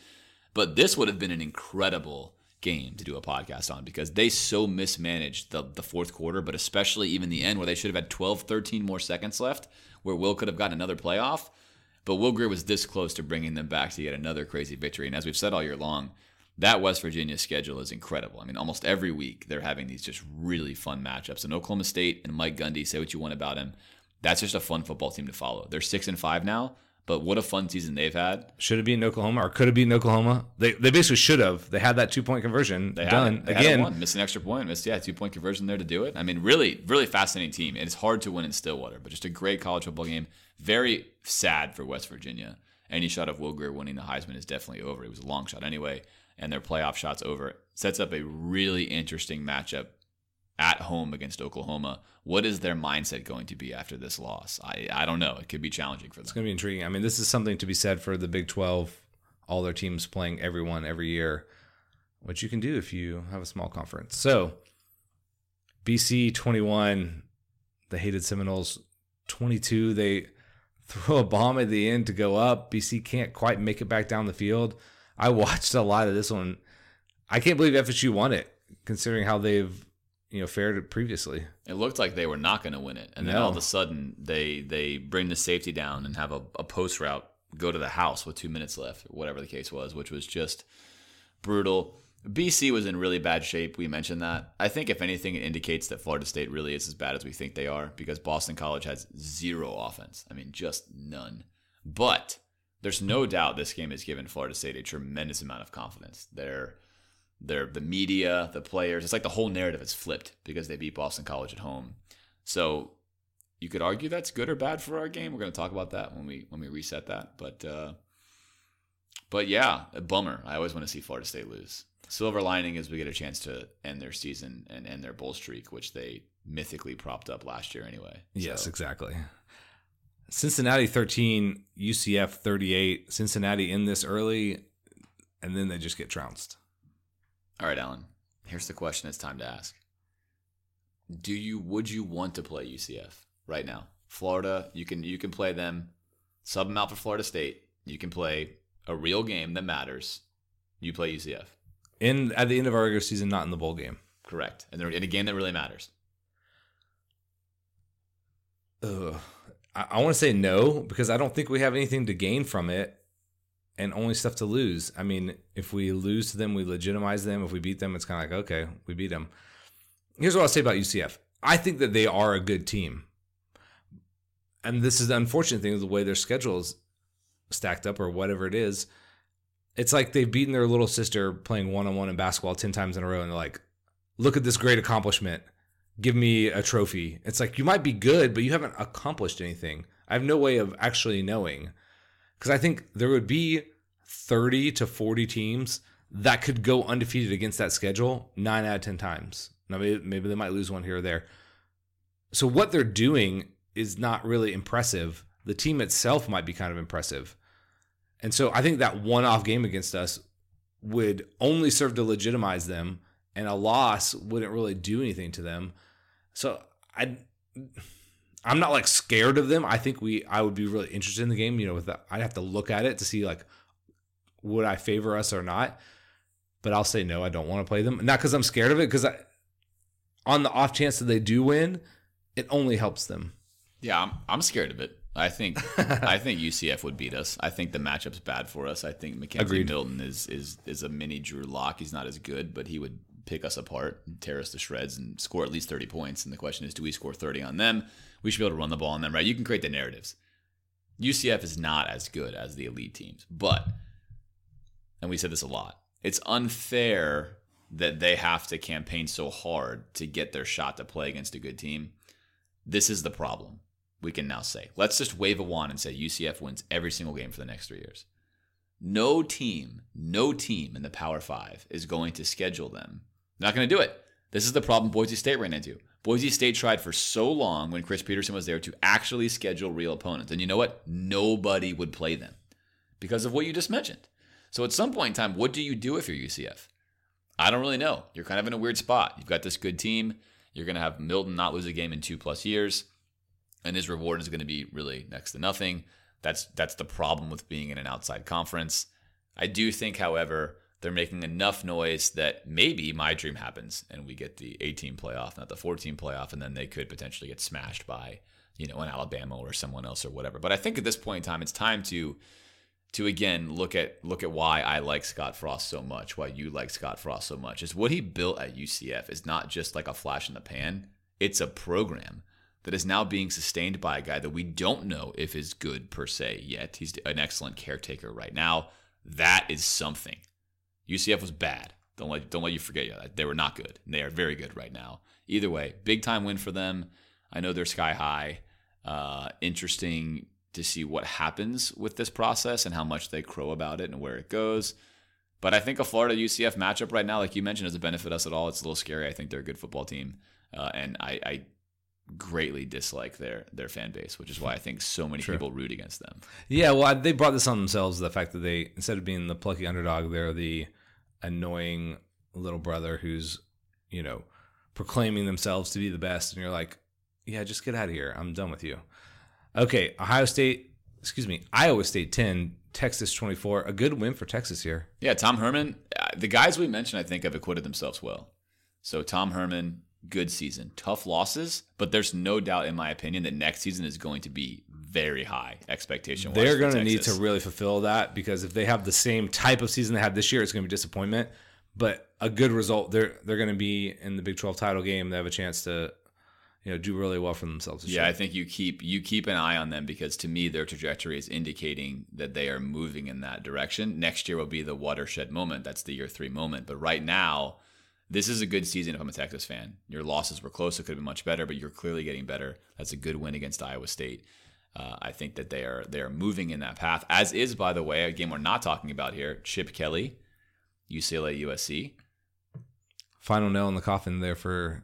But this would have been an incredible game to do a podcast on because they so mismanaged the, the fourth quarter, but especially even the end where they should have had 12, 13 more seconds left, where Will could have gotten another playoff. But Will Grier was this close to bringing them back to yet another crazy victory. And as we've said all year long, that West Virginia schedule is incredible. I mean, almost every week they're having these just really fun matchups. And Oklahoma State and Mike Gundy, say what you want about him, that's just a fun football team to follow. They're six and five now, but what a fun season they've had. Should have been Oklahoma or could have been Oklahoma. They they basically should have. They had that two point conversion They done it. They again. won. Missed an extra point. Missed yeah, two point conversion there to do it. I mean, really, really fascinating team. And it's hard to win in Stillwater, but just a great college football game. Very sad for West Virginia. Any shot of Will Grier winning the Heisman is definitely over. It was a long shot anyway, and their playoff shots over. Sets up a really interesting matchup at home against Oklahoma. What is their mindset going to be after this loss? I, I don't know. It could be challenging for them. It's going to be intriguing. I mean, this is something to be said for the Big 12, all their teams playing everyone every year, which you can do if you have a small conference. So, BC 21, the hated Seminoles 22, they throw a bomb at the end to go up. BC can't quite make it back down the field. I watched a lot of this one. I can't believe FSU won it, considering how they've you know fared previously. It looked like they were not going to win it, and then No. all of a sudden they they bring the safety down and have a, a post route go to the house with two minutes left, or whatever the case was, which was just brutal. BC was in really bad shape. We mentioned that. I think if anything, it indicates that Florida State really is as bad as we think they are because Boston College has zero offense. I mean, just none. But there's no doubt this game has given Florida State a tremendous amount of confidence. They're they're the media, the players. It's like the whole narrative is flipped because they beat Boston College at home. So you could argue that's good or bad for our game. We're going to talk about that when we when we reset that. But uh, but yeah, a bummer. I always want to see Florida State lose. Silver lining is we get a chance to end their season and end their bowl streak, which they mythically propped up last year anyway. Yes, So- exactly. Cincinnati 13, UCF 38. Cincinnati in this early, and then they just get trounced. All right, Alan. Here's the question it's time to ask. Do you would you want to play UCF right now? Florida, you can you can play them, sub them out for Florida State. You can play a real game that matters. You play UCF. In at the end of our regular season, not in the bowl game. Correct. And they're in a game that really matters. Ugh. I, I want to say no because I don't think we have anything to gain from it, and only stuff to lose. I mean, if we lose to them, we legitimize them. If we beat them, it's kind of like okay, we beat them. Here's what I'll say about UCF. I think that they are a good team, and this is the unfortunate thing: is the way their schedule is stacked up, or whatever it is. It's like they've beaten their little sister playing one on one in basketball ten times in a row, and they're like, "Look at this great accomplishment." give me a trophy. It's like you might be good, but you haven't accomplished anything. I have no way of actually knowing. Because I think there would be 30 to 40 teams that could go undefeated against that schedule nine out of 10 times. Now, maybe, maybe they might lose one here or there. So, what they're doing is not really impressive. The team itself might be kind of impressive. And so, I think that one off game against us would only serve to legitimize them and a loss wouldn't really do anything to them. So I I'm not like scared of them. I think we I would be really interested in the game, you know, with that I'd have to look at it to see like would I favor us or not. But I'll say no, I don't want to play them. Not because I'm scared of it, because I on the off chance that they do win, it only helps them. Yeah, I'm, I'm scared of it. I think I think UCF would beat us. I think the matchup's bad for us. I think McKenzie Agreed. Milton is is is a mini Drew Lock. He's not as good, but he would pick us apart, tear us to shreds, and score at least 30 points. And the question is, do we score 30 on them? We should be able to run the ball on them, right? You can create the narratives. UCF is not as good as the elite teams, but, and we said this a lot, it's unfair that they have to campaign so hard to get their shot to play against a good team. This is the problem, we can now say. Let's just wave a wand and say UCF wins every single game for the next three years. No team, no team in the Power Five is going to schedule them. Not going to do it. This is the problem Boise State ran into. Boise State tried for so long when Chris Petersen was there to actually schedule real opponents. And you know what? Nobody would play them because of what you just mentioned. So at some point in time, what do you do if you're UCF? I don't really know. You're kind of in a weird spot. You've got this good team. You're going to have Milton not lose a game in two plus years, and his reward is going to be really next to nothing. That's that's the problem with being in an outside conference. I do think, however, they're making enough noise that maybe my dream happens and we get the 18 playoff, not the 14 playoff, and then they could potentially get smashed by, you know, an Alabama or someone else or whatever. But I think at this point in time, it's time to to again look at look at why I like Scott Frost so much, why you like Scott Frost so much. Is what he built at UCF is not just like a flash in the pan. It's a program that is now being sustained by a guy that we don't know if is good per se yet. He's an excellent caretaker right now. That is something. UCF was bad. Don't let don't let you forget that they were not good. and They are very good right now. Either way, big time win for them. I know they're sky high. Uh, interesting to see what happens with this process and how much they crow about it and where it goes. But I think a Florida UCF matchup right now, like you mentioned, doesn't benefit us at all. It's a little scary. I think they're a good football team, uh, and I, I, greatly dislike their their fan base, which is why I think so many True. people root against them. Yeah, well, they brought this on themselves. The fact that they instead of being the plucky underdog, they're the annoying little brother who's you know proclaiming themselves to be the best, and you're like, yeah, just get out of here. I'm done with you. Okay, Ohio State, excuse me, Iowa State 10, Texas 24. A good win for Texas here. Yeah, Tom Herman, uh, the guys we mentioned, I think, have acquitted themselves well. So Tom Herman, good season. Tough losses, but there's no doubt, in my opinion, that next season is going to be very high expectation. They're going to need to really fulfill that because if they have the same type of season they had this year, it's going to be disappointment. But a good result, they're they're going to be in the Big 12 title game. They have a chance to you know do really well for themselves. Yeah, year. I think you keep you keep an eye on them because to me their trajectory is indicating that they are moving in that direction. Next year will be the watershed moment. That's the year three moment. But right now, this is a good season if I'm a Texas fan. Your losses were close; it could have been much better, but you're clearly getting better. That's a good win against Iowa State. Uh, I think that they are they are moving in that path. As is, by the way, a game we're not talking about here. Chip Kelly, UCLA USC. Final nail in the coffin there for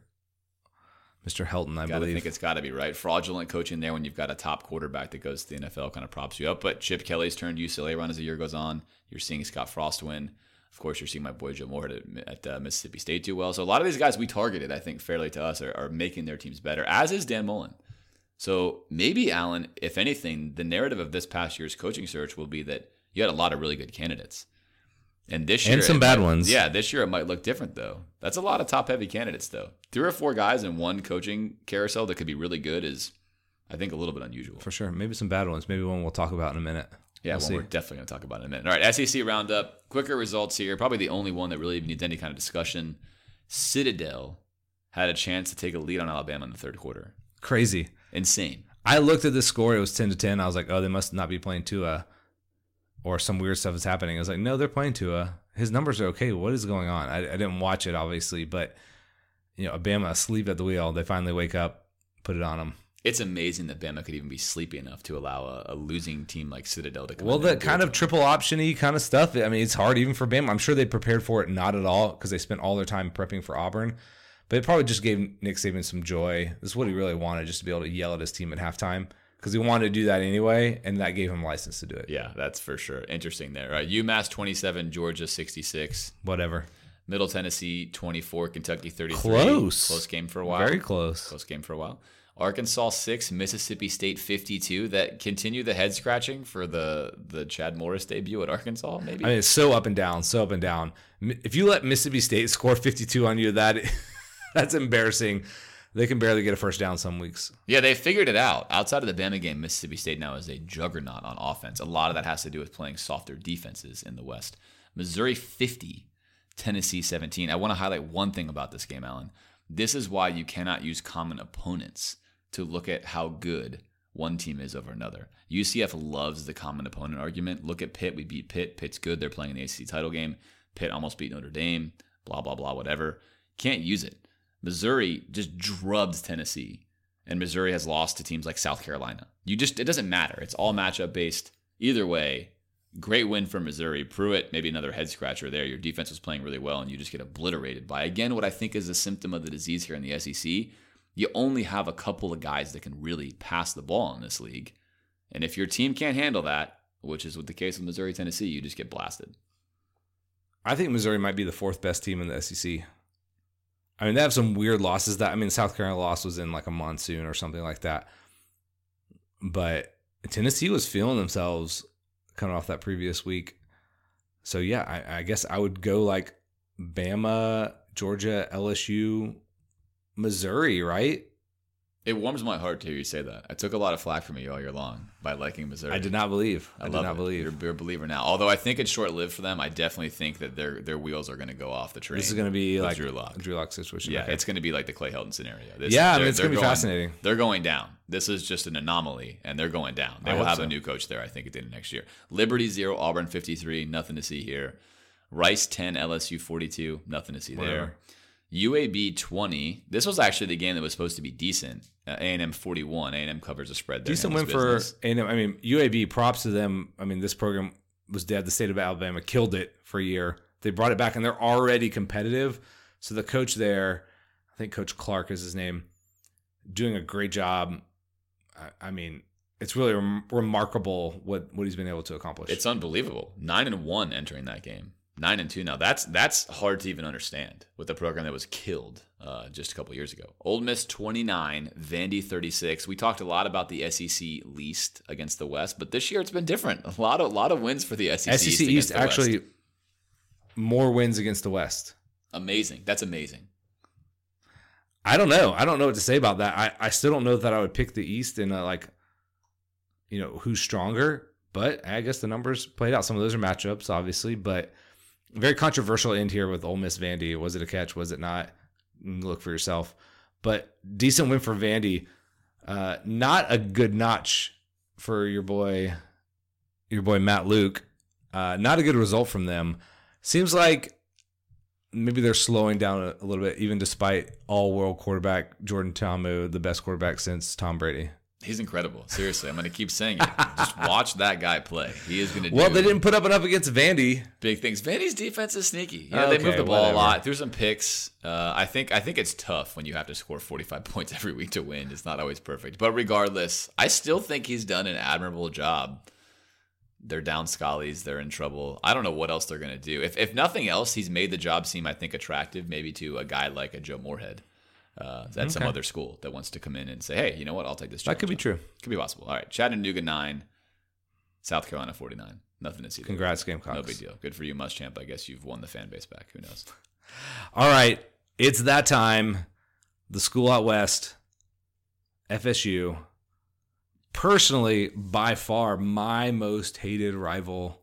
Mr. Helton, I gotta believe. think it's got to be right. Fraudulent coaching there when you've got a top quarterback that goes to the NFL kind of props you up. But Chip Kelly's turned UCLA around as the year goes on. You're seeing Scott Frost win. Of course, you're seeing my boy Joe Moore at, at uh, Mississippi State do well. So a lot of these guys we targeted, I think, fairly to us, are, are making their teams better, as is Dan Mullen. So maybe, Alan, if anything, the narrative of this past year's coaching search will be that you had a lot of really good candidates. And this year, and some bad might, ones. Yeah, this year it might look different though. That's a lot of top heavy candidates though. Three or four guys in one coaching carousel that could be really good is, I think, a little bit unusual. For sure. Maybe some bad ones. Maybe one we'll talk about in a minute. Yeah, we'll one we're definitely going to talk about it in a minute. All right, SEC roundup. Quicker results here. Probably the only one that really needs any kind of discussion. Citadel had a chance to take a lead on Alabama in the third quarter. Crazy. Insane. I looked at the score. It was 10 to 10. I was like, oh, they must not be playing Tua or some weird stuff is happening. I was like, no, they're playing Tua. His numbers are okay. What is going on? I, I didn't watch it, obviously, but, you know, Alabama asleep at the wheel. They finally wake up, put it on them. It's amazing that Bama could even be sleepy enough to allow a, a losing team like Citadel to come. Well, that kind of triple optiony kind of stuff. I mean, it's hard even for Bama. I'm sure they prepared for it not at all because they spent all their time prepping for Auburn. But it probably just gave Nick Saban some joy. This is what he really wanted, just to be able to yell at his team at halftime because he wanted to do that anyway, and that gave him license to do it. Yeah, that's for sure. Interesting there. Right? UMass 27, Georgia 66. Whatever. Middle Tennessee 24, Kentucky 33. Close. Close game for a while. Very close. Close game for a while. Arkansas 6, Mississippi State 52. That continue the head scratching for the the Chad Morris debut at Arkansas, maybe? I mean, it's so up and down, so up and down. If you let Mississippi State score 52 on you, that that's embarrassing. They can barely get a first down some weeks. Yeah, they figured it out. Outside of the Bama game, Mississippi State now is a juggernaut on offense. A lot of that has to do with playing softer defenses in the West. Missouri 50, Tennessee 17. I want to highlight one thing about this game, Alan. This is why you cannot use common opponents to look at how good one team is over another. UCF loves the common opponent argument. Look at Pitt. We beat Pitt. Pitt's good. They're playing an ACC title game. Pitt almost beat Notre Dame. Blah, blah, blah, whatever. Can't use it. Missouri just drubbed Tennessee, and Missouri has lost to teams like South Carolina. You just, it doesn't matter. It's all matchup based. Either way, great win for Missouri. Pruitt, maybe another head scratcher there. Your defense was playing really well, and you just get obliterated by, again, what I think is a symptom of the disease here in the SEC you only have a couple of guys that can really pass the ball in this league. And if your team can't handle that, which is with the case of Missouri, Tennessee, you just get blasted. I think Missouri might be the fourth best team in the SEC. I mean, they have some weird losses that I mean, South Carolina loss was in like a monsoon or something like that. But Tennessee was feeling themselves coming off that previous week. So yeah, I, I guess I would go like Bama, Georgia, LSU, Missouri, right? It warms my heart to hear you say that. I took a lot of flack from you all year long by liking Missouri. I did not believe. I, I did not it. believe. You're, you're, a believer now. Although I think it's short lived for them. I definitely think that their their wheels are going to go off the train. This is going to be like Drew Lock. Drew Lock situation. Yeah, okay. it's going to be like the Clay Helton scenario. This, yeah, I mean, it's going to be fascinating. They're going down. This is just an anomaly, and they're going down. They I will have so. a new coach there. I think at the end of next year. Liberty zero, Auburn fifty three. Nothing to see here. Rice ten, LSU forty two. Nothing to see Whatever. there. UAB 20. This was actually the game that was supposed to be decent. Uh, A&M 41. A&M covers a spread there. Decent win Handles for. A&M. I mean, UAB. Props to them. I mean, this program was dead. The state of Alabama killed it for a year. They brought it back, and they're already competitive. So the coach there, I think Coach Clark is his name, doing a great job. I, I mean, it's really rem- remarkable what what he's been able to accomplish. It's unbelievable. 9 and 1 entering that game. 9 and 2 now. That's that's hard to even understand with a program that was killed uh, just a couple years ago. Ole Miss 29, Vandy 36. We talked a lot about the SEC least against the West, but this year it's been different. A lot of lot of wins for the SEC, SEC East, East the West. actually more wins against the West. amazing. That's amazing. I don't know. I don't know what to say about that. I, I still don't know that I would pick the East in a, like, you know, who's stronger. But I guess the numbers played out. Some of those are matchups, obviously, but very controversial end here with Ole Miss Vandy. Was it a catch? Was it not? Look for yourself. But decent win for Vandy. Uh, not a good notch for your boy, your boy Matt Luke. Uh, not a good result from them. Seems like maybe they're slowing down a, little bit, even despite all world quarterback Jordan Ta'amu, the best quarterback since Tom Brady. He's incredible. Seriously, I'm going to keep saying it. Just watch that guy play. He is going to do Well, they didn't put up enough against Vandy. big things. Vandy's defense is sneaky. You know, they Okay, move the ball whatever. a lot, threw some picks. Uh, I think I think it's tough when you have to score 45 points every week to win. It's not always perfect, but regardless, I still think he's done an admirable job. They're down Scully's. They're in trouble. I don't know what else they're going to do. If if nothing else, he's made the job seem I think attractive, maybe to a guy like a Joe Moorhead. Uh, at some other school that wants to come in and say, "Hey, you know what? I'll take this." job. That could be true. Could be possible. All right, Chattanooga nine, South Carolina forty nine. Nothing to see. there. Congrats, Gamecocks. No big deal. Good for you, Muschamp. I guess you've won the fan base back. Who knows? All right, it's that time. The school out west, FSU. Personally, by far, my most hated rival.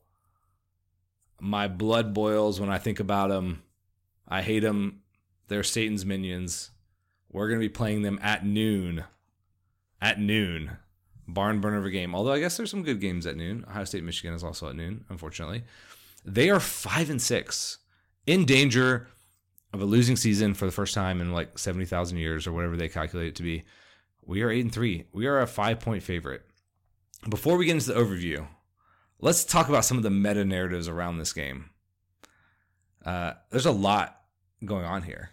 My blood boils when I think about them. I hate them. They're Satan's minions. We're going to be playing them at noon. At noon. Barn burner of a game. Although I guess there's some good games at noon. Ohio State, Michigan is also at noon, unfortunately. They are five and six, in danger of a losing season for the first time in like 70,000 years or whatever they calculate it to be. We are 8 and 3. We are a 5-point favorite. Before we get into the overview, let's talk about some of the meta narratives around this game. Uh, there's a lot going on here.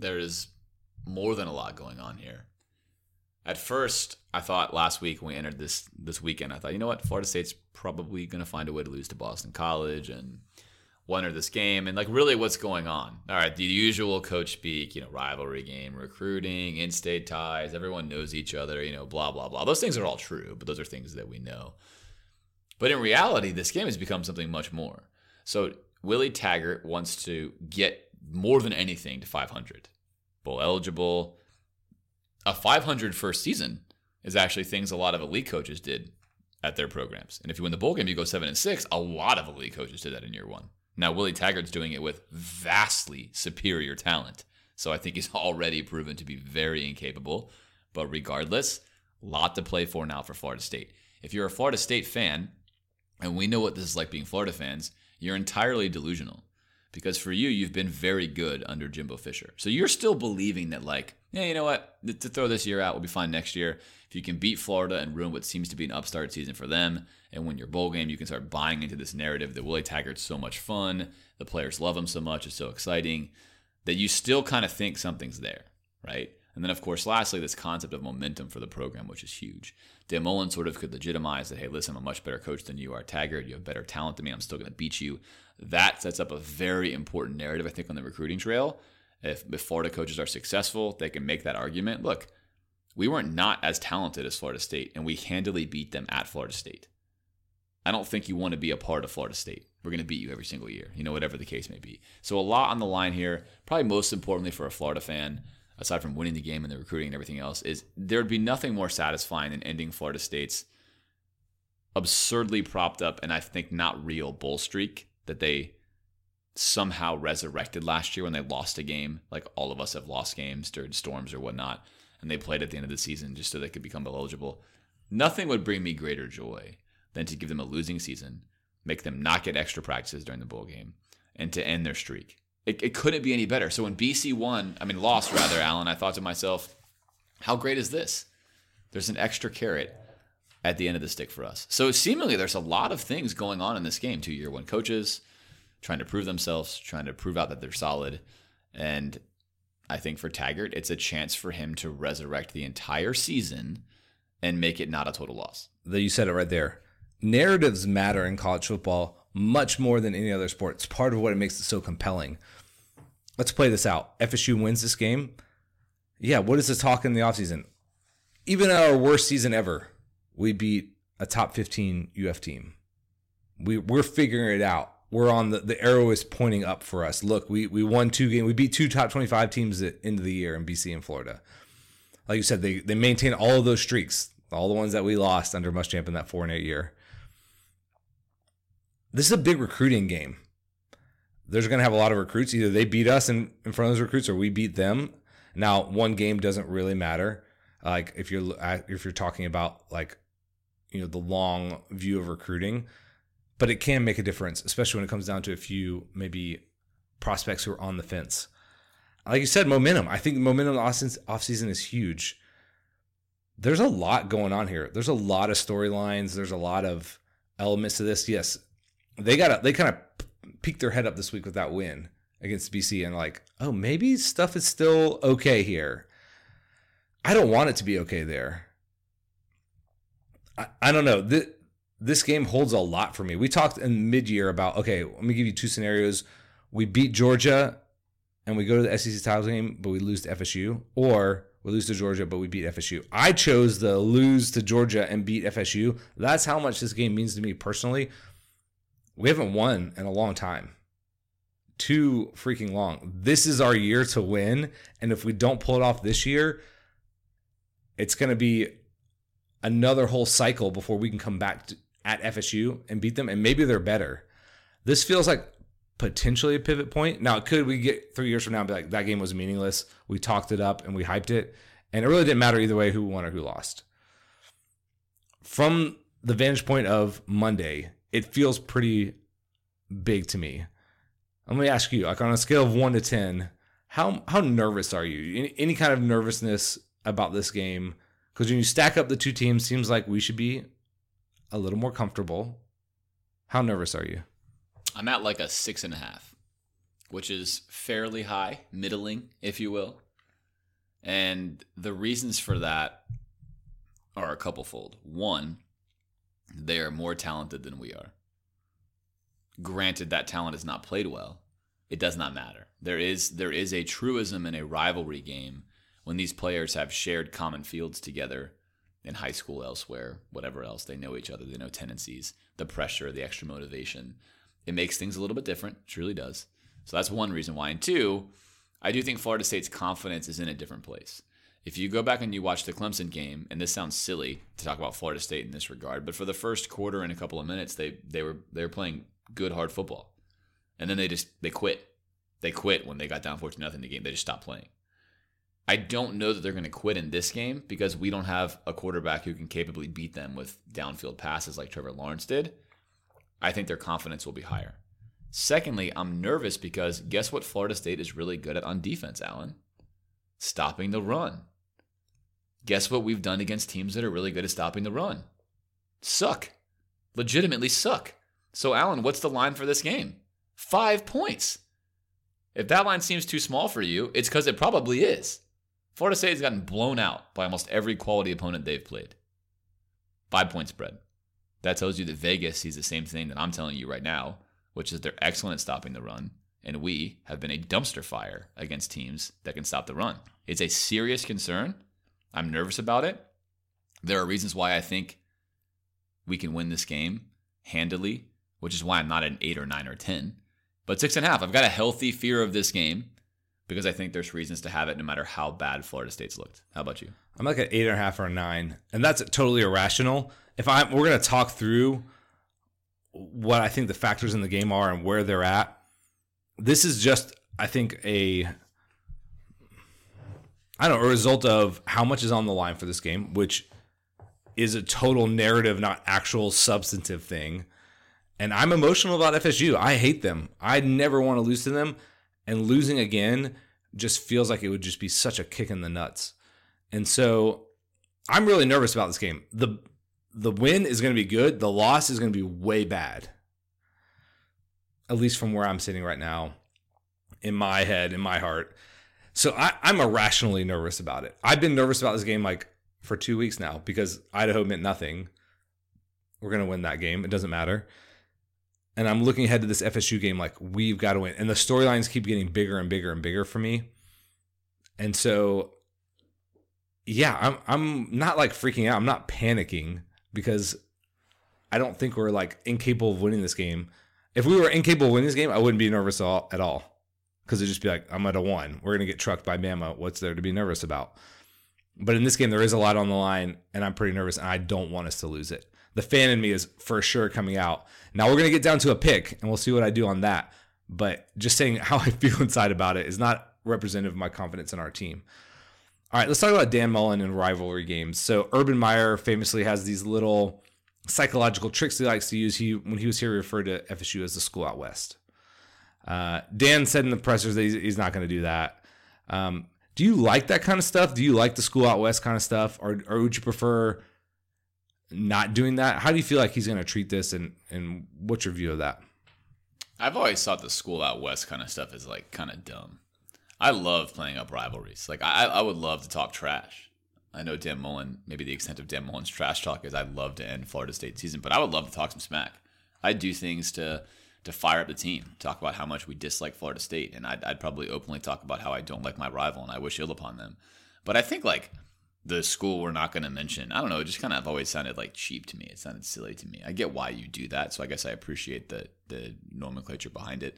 There is more than a lot going on here. At first, I thought last week when we entered this this weekend, I thought, you know what, Florida State's probably going to find a way to lose to Boston College and enter this game. And like, really, what's going on? All right, the usual coach speak, you know, rivalry game, recruiting, in-state ties, everyone knows each other, you know, blah blah blah. Those things are all true, but those are things that we know. But in reality, this game has become something much more. So Willie Taggart wants to get more than anything to 500. Bowl eligible. A 500 first season is actually things a lot of elite coaches did at their programs. And if you win the bowl game, you go 7 and 6. A lot of elite coaches did that in year 1. Now Willie Taggart's doing it with vastly superior talent. So I think he's already proven to be very incapable. But regardless, Lot to play for now for Florida State. If you're a Florida State fan, and we know what this is like being Florida fans, you're entirely delusional. Because for you, you've been very good under Jimbo Fisher. So you're still believing that, like, yeah, you know what? To throw this year out, we'll be fine next year. If you can beat Florida and ruin what seems to be an upstart season for them and win your bowl game, you can start buying into this narrative that Willie Taggart's so much fun, the players love him so much, it's so exciting, that you still kind of think something's there, right? And then, of course, lastly, this concept of momentum for the program, which is huge. Dan Mullen sort of could legitimize that, hey, listen, I'm a much better coach than you are, Taggart. You have better talent than me. I'm still going to beat you. That sets up a very important narrative, I think, on the recruiting trail. If, if Florida coaches are successful, they can make that argument. Look, we weren't not as talented as Florida State, and we handily beat them at Florida State. I don't think you want to be a part of Florida State. We're going to beat you every single year, you know, whatever the case may be. So a lot on the line here. Probably most importantly for a Florida fan, aside from winning the game and the recruiting and everything else, is there would be nothing more satisfying than ending Florida State's absurdly propped up and I think not real bull streak that they somehow resurrected last year when they lost a game. Like all of us have lost games during storms or whatnot, and they played at the end of the season just so they could become eligible. Nothing would bring me greater joy than to give them a losing season, make them not get extra practices during the bowl game, and to end their streak. It, it couldn't be any better. So when BC won, I mean lost rather, Alan, I thought to myself, how great is this? There's an extra carrot at the end of the stick for us. So seemingly there's a lot of things going on in this game. Two year one coaches trying to prove themselves, trying to prove out that they're solid. And I think for Taggart, it's a chance for him to resurrect the entire season and make it not a total loss. You said it right there. Narratives matter in college football much more than any other sport. It's part of what it makes it so compelling. Let's play this out. FSU wins this game. Yeah, what is the talk in the offseason? Even our worst season ever, we beat a top 15 UF team. We, we're figuring it out. We're on the, the arrow is pointing up for us. Look, we, we won two games. We beat two top 25 teams at end of the year in BC and Florida. Like you said, they, they maintain all of those streaks, all the ones that we lost under Muschamp in that four and eight year. This is a big recruiting game. There's going to have a lot of recruits. Either they beat us in, in front of those recruits or we beat them. Now, one game doesn't really matter. Like if you're if you're talking about like you know the long view of recruiting, but it can make a difference, especially when it comes down to a few maybe prospects who are on the fence. Like you said, momentum. I think momentum off season is huge. There's a lot going on here. There's a lot of storylines. There's a lot of elements to this. Yes, they got they kind of peeked their head up this week with that win against BC and like, oh, maybe stuff is still okay here. I don't want it to be okay there. I, I don't know. This, this game holds a lot for me. We talked in mid year about, okay, let me give you two scenarios. We beat Georgia and we go to the SEC title game, but we lose to FSU, or we lose to Georgia, but we beat FSU. I chose the lose to Georgia and beat FSU. That's how much this game means to me personally. We haven't won in a long time. Too freaking long. This is our year to win. And if we don't pull it off this year, it's going to be another whole cycle before we can come back to, at FSU and beat them. And maybe they're better. This feels like potentially a pivot point. Now, could we get three years from now and be like, that game was meaningless? We talked it up and we hyped it. And it really didn't matter either way who won or who lost. From the vantage point of Monday, it feels pretty big to me. Let me ask you, like on a scale of one to ten, how how nervous are you? Any, any kind of nervousness about this game? Because when you stack up the two teams, seems like we should be a little more comfortable. How nervous are you? I'm at like a six and a half, which is fairly high, middling, if you will. And the reasons for that are a couple fold. One, they are more talented than we are. Granted, that talent is not played well. It does not matter. There is there is a truism in a rivalry game when these players have shared common fields together in high school, elsewhere, whatever else. They know each other. They know tendencies, the pressure, the extra motivation. It makes things a little bit different. Truly does. So that's one reason why. And two, I do think Florida State's confidence is in a different place. If you go back and you watch the Clemson game, and this sounds silly to talk about Florida State in this regard, but for the first quarter and a couple of minutes, they they were they were playing good hard football, and then they just they quit. They quit when they got down fourteen nothing in the game. They just stopped playing. I don't know that they're going to quit in this game because we don't have a quarterback who can capably beat them with downfield passes like Trevor Lawrence did. I think their confidence will be higher. Secondly, I'm nervous because guess what Florida State is really good at on defense, Alan? Stopping the run. Guess what we've done against teams that are really good at stopping the run? Suck. Legitimately suck. So, Alan, what's the line for this game? Five points. If that line seems too small for you, it's because it probably is. Florida State has gotten blown out by almost every quality opponent they've played. Five point spread. That tells you that Vegas sees the same thing that I'm telling you right now, which is they're excellent at stopping the run, and we have been a dumpster fire against teams that can stop the run. It's a serious concern. I'm nervous about it. There are reasons why I think we can win this game handily, which is why I'm not an eight or nine or 10. But six and a half, I've got a healthy fear of this game because I think there's reasons to have it no matter how bad Florida State's looked. How about you? I'm like an eight and a half or a nine, and that's totally irrational. If I'm, we're gonna talk through what I think the factors in the game are and where they're at. This is just, I think, a I don't know, a result of how much is on the line for this game, which is a total narrative, not actual substantive thing. And I'm emotional about FSU. I hate them. I never want to lose to them. And losing again just feels like it would just be such a kick in the nuts. And so I'm really nervous about this game. The the win is going to be good. The loss is going to be way bad. At least from where I'm sitting right now in my head, in my heart. So I, I'm irrationally nervous about it. I've been nervous about this game like for two weeks now because Idaho meant nothing. We're to win that game. It doesn't matter. And I'm looking ahead to this FSU game like we've got to win. And the storylines keep getting bigger and bigger and bigger for me. And so yeah, I'm I'm not like freaking out. I'm not panicking because I don't think we're like incapable of winning this game. If we were incapable of winning this game, I wouldn't be nervous at all because it'd just be like, I'm at a one. We're going to get trucked by Bama. What's there to be nervous about? But in this game, there is a lot on the line, and I'm pretty nervous, and I don't want us to lose it. The fan in me is for sure coming out. Now we're going to get down to a pick, and we'll see what I do on that. But just saying how I feel inside about it is not representative of my confidence in our team. All right, let's talk about Dan Mullen and rivalry games. So Urban Meyer famously has these little psychological tricks he likes to use. He when he was here, he referred to FSU as the school out west. Uh, Dan said in the pressers that he's, he's not going to do that. Um, do you like that kind of stuff? Do you like the school out west kind of stuff, or or would you prefer not doing that? How do you feel like he's going to treat this, and and what's your view of that? I've always thought the school out west kind of stuff is like kind of dumb. I love playing up rivalries. Like I, I would love to talk trash. I know Dan Mullen, maybe the extent of Dan Mullen's trash talk is I'd love to end Florida State season, but I would love to talk some smack. I'd do things to to fire up the team, talk about how much we dislike Florida State, and I'd, I'd probably openly talk about how I don't like my rival and I wish ill upon them. But I think like the school we're not going to mention, I don't know, it just kind of always sounded like cheap to me. It sounded silly to me. I get why you do that, so I guess I appreciate the the nomenclature behind it.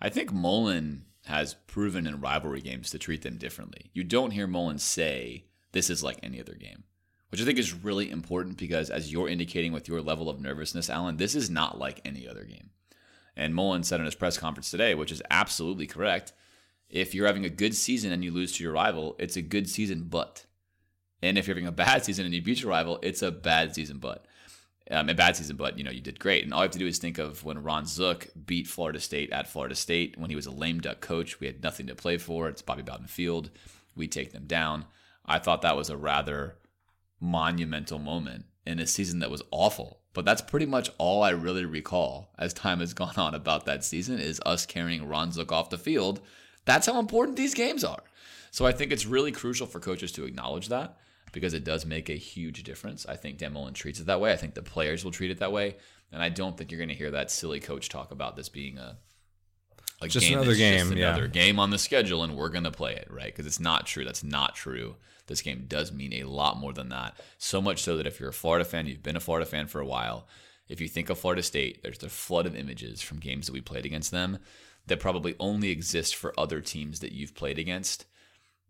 I think Mullen has proven in rivalry games to treat them differently. You don't hear Mullen say this is like any other game, which I think is really important because as you're indicating with your level of nervousness, Alan, this is not like any other game. And Mullen said in his press conference today, which is absolutely correct. If you're having a good season and you lose to your rival, it's a good season, but. And if you're having a bad season and you beat your rival, it's a bad season, but. Um, a bad season, but you know you did great. And all you have to do is think of when Ron Zook beat Florida State at Florida State when he was a lame duck coach. We had nothing to play for. It's Bobby Bowden Field. We take them down. I thought that was a rather monumental moment in a season that was awful. But that's pretty much all I really recall as time has gone on about that season is us carrying Ron Zook off the field. That's how important these games are. So I think it's really crucial for coaches to acknowledge that because it does make a huge difference. I think Dan Mullen treats it that way. I think the players will treat it that way. And I don't think you're going to hear that silly coach talk about this being a, a just game another game, just another yeah. game on the schedule, and we're going to play it right because it's not true. That's not true. This game does mean a lot more than that. So much so that if you're a Florida fan, you've been a Florida fan for a while. If you think of Florida State, there's a flood of images from games that we played against them that probably only exist for other teams that you've played against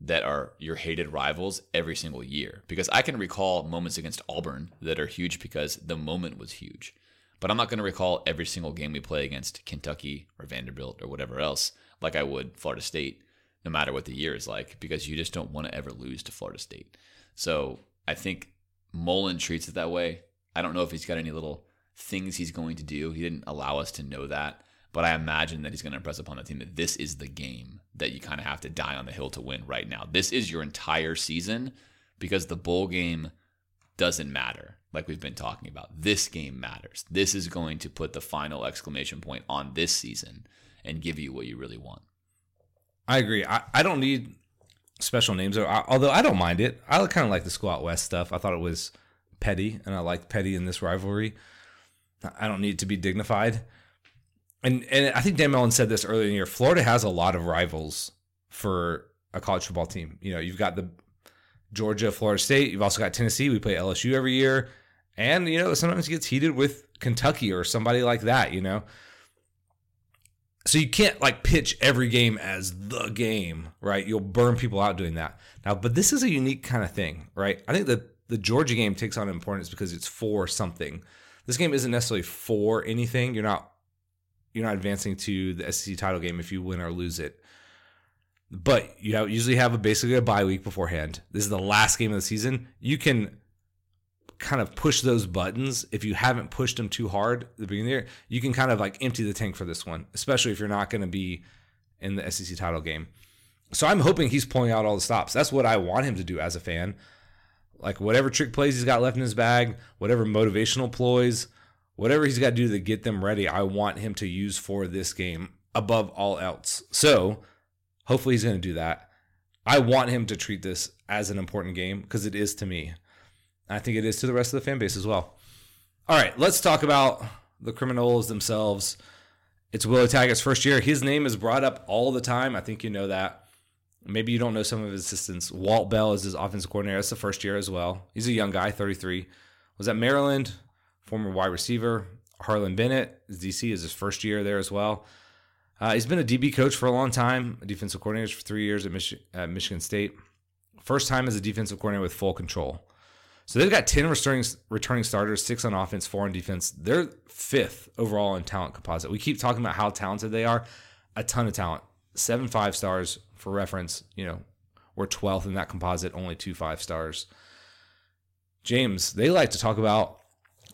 that are your hated rivals every single year. Because I can recall moments against Auburn that are huge because the moment was huge. But I'm not going to recall every single game we play against Kentucky or Vanderbilt or whatever else like I would Florida State no matter what the year is like, because you just don't want to ever lose to Florida State. So I think Mullen treats it that way. I don't know if he's got any little things he's going to do. He didn't allow us to know that. But I imagine that he's going to impress upon the team that this is the game that you kind of have to die on the hill to win right now. This is your entire season because the bowl game doesn't matter, like we've been talking about. This game matters. This is going to put the final exclamation point on this season and give you what you really want. I agree. I, I don't need special names, although I don't mind it. I kind of like the out west stuff. I thought it was petty, and I like petty in this rivalry. I don't need to be dignified. And and I think Dan Mullen said this earlier in the year. Florida has a lot of rivals for a college football team. You know, you've got the Georgia, Florida State. You've also got Tennessee. We play LSU every year, and you know sometimes it gets heated with Kentucky or somebody like that. You know, so you can't like pitch every game as the game, right? You'll burn people out doing that. Now, but this is a unique kind of thing, right? I think that the Georgia game takes on importance because it's for something. This game isn't necessarily for anything. You're not you're not advancing to the SEC title game if you win or lose it. But you have, usually have a basically a bye week beforehand. This is the last game of the season. You can kind of push those buttons if you haven't pushed them too hard at the beginning of the year. You can kind of like empty the tank for this one, especially if you're not going to be in the SEC title game. So I'm hoping he's pulling out all the stops. That's what I want him to do as a fan. Like whatever trick plays he's got left in his bag, whatever motivational ploys, whatever he's got to do to get them ready, I want him to use for this game above all else. So hopefully he's going to do that. I want him to treat this as an important game because it is to me. I think it is to the rest of the fan base as well. All right, let's talk about the criminals themselves. It's Willie Taggart's first year. His name is brought up all the time. I think you know that. Maybe you don't know some of his assistants. Walt Bell is his offensive coordinator. That's the first year as well. He's a young guy, 33. Was at Maryland, former wide receiver. Harlon Barnett, DC, is his first year there as well. Uh, he's been a DB coach for a long time, a defensive coordinator for three years at, Mich- at Michigan State. First time as a defensive coordinator with full control. So they've got 10 returning, returning starters, six on offense, four on defense. They're fifth overall in talent composite. We keep talking about how talented they are. A ton of talent. Seven five stars for reference. You know, we're 12th in that composite, only two five stars. James, they like to talk about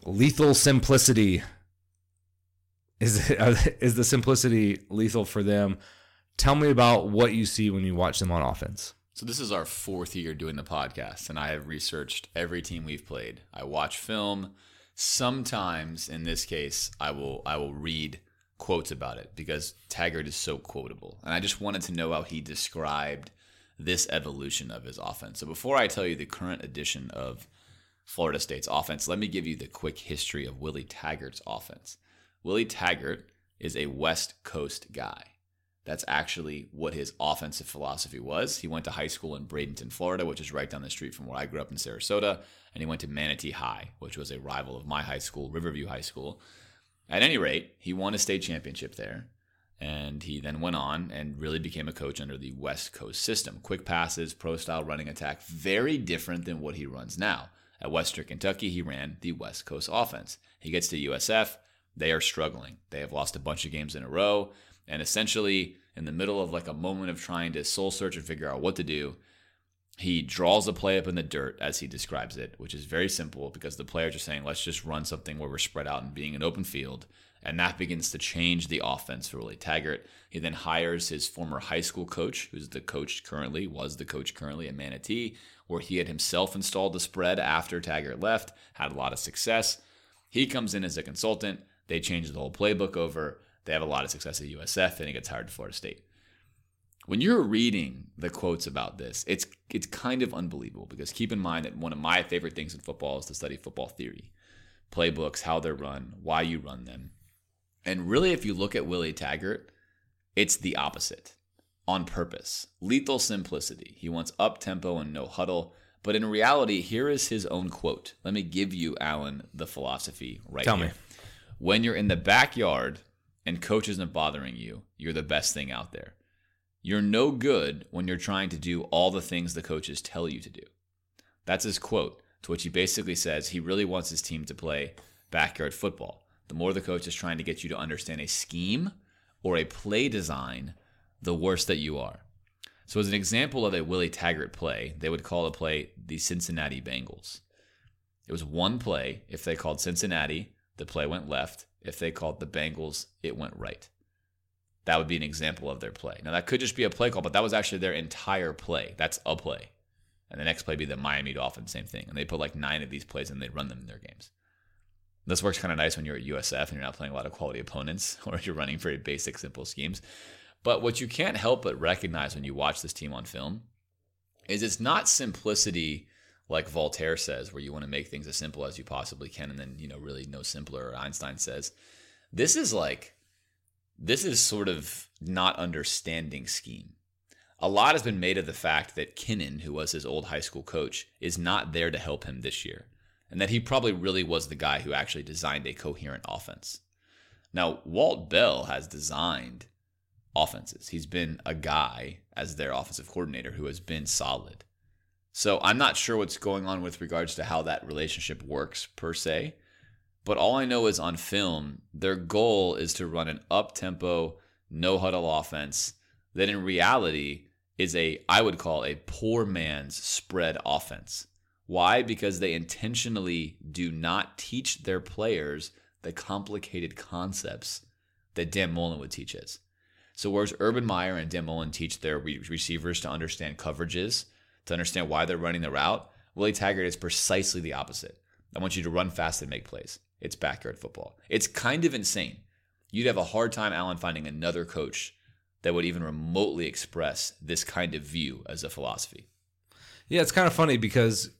lethal simplicity. Is, it, is the simplicity lethal for them? Tell me about what you see when you watch them on offense. So this is our fourth year doing the podcast, and I have researched every team we've played. I watch film. Sometimes, in this case, I will I will read quotes about it because Taggart is so quotable, and I just wanted to know how he described this evolution of his offense. So before I tell you the current edition of Florida State's offense, let me give you the quick history of Willie Taggart's offense. Willie Taggart is a West Coast guy. That's actually what his offensive philosophy was. He went to high school in Bradenton, Florida, which is right down the street from where I grew up in Sarasota, and he went to Manatee High, which was a rival of my high school, Riverview High School. At any rate, he won a state championship there, and he then went on and really became a coach under the West Coast system. Quick passes, pro style running attack, very different than what he runs now. At Western Kentucky, he ran the West Coast offense. He gets to USF, they are struggling. They have lost a bunch of games in a row. And essentially, in the middle of like a moment of trying to soul search and figure out what to do, he draws a play up in the dirt, as he describes it, which is very simple because the players are saying, let's just run something where we're spread out and being an open field. And that begins to change the offense for Willie Taggart. He then hires his former high school coach, who's the coach currently, was the coach currently at Manatee, where he had himself installed the spread after Taggart left, had a lot of success. He comes in as a consultant. They change the whole playbook over. They have a lot of success at USF, and he gets hired to Florida State. When you're reading the quotes about this, it's it's kind of unbelievable because keep in mind that one of my favorite things in football is to study football theory, playbooks, how they're run, why you run them. And really, if you look at Willie Taggart, it's the opposite on purpose. Lethal simplicity. He wants up tempo and no huddle. But in reality, here is his own quote. Let me give you, Alan, the philosophy right now. Tell here. me. When you're in the backyard and coach isn't bothering you, you're the best thing out there. You're no good when you're trying to do all the things the coaches tell you to do. That's his quote, to which he basically says he really wants his team to play backyard football. The more the coach is trying to get you to understand a scheme or a play design, the worse that you are. So, as an example of a Willie Taggart play, they would call the play the Cincinnati Bengals. It was one play. If they called Cincinnati, the play went left. If they called the Bengals, it went right. That would be an example of their play. Now, that could just be a play call, but that was actually their entire play. That's a play. And the next play be the Miami Dolphins, same thing. And they put like nine of these plays and they'd run them in their games. This works kind of nice when you're at USF and you're not playing a lot of quality opponents or you're running very basic, simple schemes. But what you can't help but recognize when you watch this team on film is it's not simplicity like Voltaire says, where you want to make things as simple as you possibly can and then, you know, really no simpler, or Einstein says. This is like, this is sort of not understanding scheme. A lot has been made of the fact that Kinnan, who was his old high school coach, is not there to help him this year, and that he probably really was the guy who actually designed a coherent offense. Now, Walt Bell has designed offenses. He's been a guy as their offensive coordinator who has been solid. So I'm not sure what's going on with regards to how that relationship works per se. But all I know is on film, their goal is to run an up tempo, no huddle offense that in reality is a, I would call a poor man's spread offense. Why? Because they intentionally do not teach their players the complicated concepts that Dan Mullen would teach us. So whereas Urban Meyer and Dan Mullen teach their re- receivers to understand coverages, to understand why they're running the route, Willie Taggart is precisely the opposite. I want you to run fast and make plays. It's backyard football. It's kind of insane. You'd have a hard time, Alan, finding another coach that would even remotely express this kind of view as a philosophy. Yeah, it's kind of funny because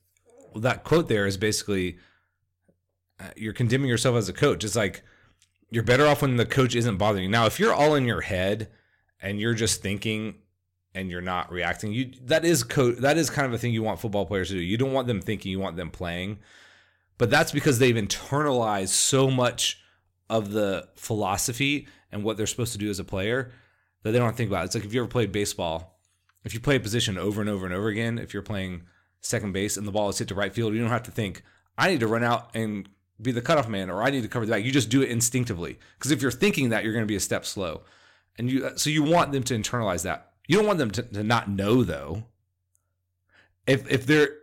that quote there is basically uh, you're condemning yourself as a coach. It's like you're better off when the coach isn't bothering you. Now, if you're all in your head and you're just thinking and you're not reacting, you that is co- that is kind of a thing you want football players to do. You don't want them thinking, you want them playing. But that's because they've internalized so much of the philosophy and what they're supposed to do as a player that they don't think about. It. It's like if you ever played baseball, if you play a position over and over and over again, if you're playing second base and the ball is hit to right field, you don't have to think, I need to run out and be the cutoff man or I need to cover the back. You just do it instinctively. Because if you're thinking that, you're going to be a step slow. And you so you want them to internalize that. You don't want them to, to not know though. If if they're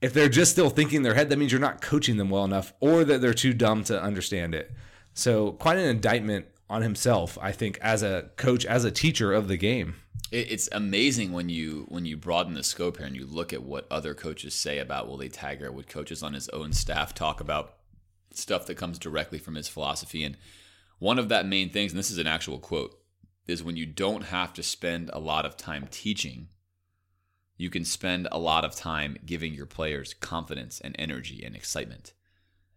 if they're just still thinking in their head, that means you're not coaching them well enough or that they're too dumb to understand it. So quite an indictment on himself, I think, as a coach, as a teacher of the game. It's amazing when you when you broaden the scope here and you look at what other coaches say about Willie Taggart, what coaches on his own staff talk about stuff that comes directly from his philosophy. And one of that main things, and this is an actual quote, is when you don't have to spend a lot of time teaching, you can spend a lot of time giving your players confidence and energy and excitement.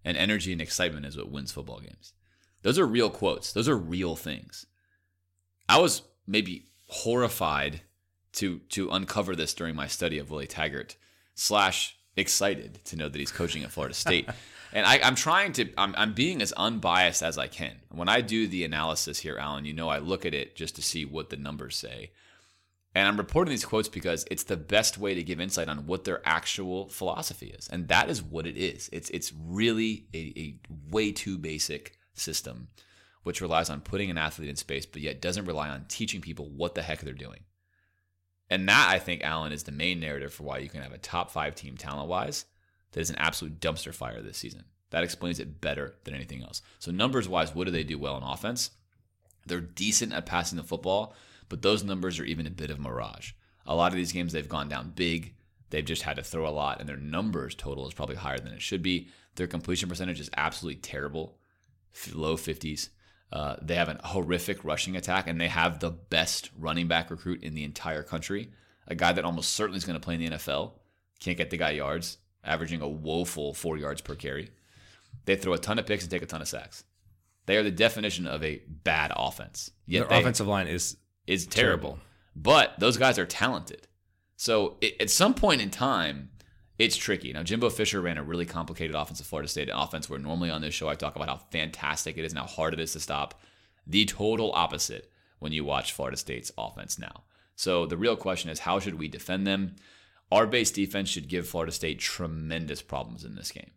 And energy and excitement is what wins football games. Those are real quotes. Those are real things. I was maybe horrified to to uncover this during my study of Willie Taggart slash excited to know that he's coaching at Florida State. and I, am trying to I'm, I'm being as unbiased as I can. When I do the analysis here, Alan, you know I look at it just to see what the numbers say. And I'm reporting these quotes because it's the best way to give insight on what their actual philosophy is. And that is what it is. It's it's really a, a way too basic system which relies on putting an athlete in space, but yet doesn't rely on teaching people what the heck they're doing. And that, I think, Alan, is the main narrative for why you can have a top five team talent wise that is an absolute dumpster fire this season. That explains it better than anything else. So, numbers wise, what do they do well in offense? They're decent at passing the football, but those numbers are even a bit of mirage. A lot of these games, they've gone down big. They've just had to throw a lot, and their numbers total is probably higher than it should be. Their completion percentage is absolutely terrible, low 50s. Uh, they have a horrific rushing attack, and they have the best running back recruit in the entire country. A guy that almost certainly is going to play in the NFL. Can't get the guy yards, averaging a woeful four yards per carry. They throw a ton of picks and take a ton of sacks. They are the definition of a bad offense. Yet Their offensive line is is terrible. terrible. But those guys are talented. So it, at some point in time, it's tricky. Now, Jimbo Fisher ran a really complicated offensive Florida State an offense where normally on this show I talk about how fantastic it is and how hard it is to stop. The total opposite when you watch Florida State's offense now. So the real question is how should we defend them? Our base defense should give Florida State tremendous problems in this game.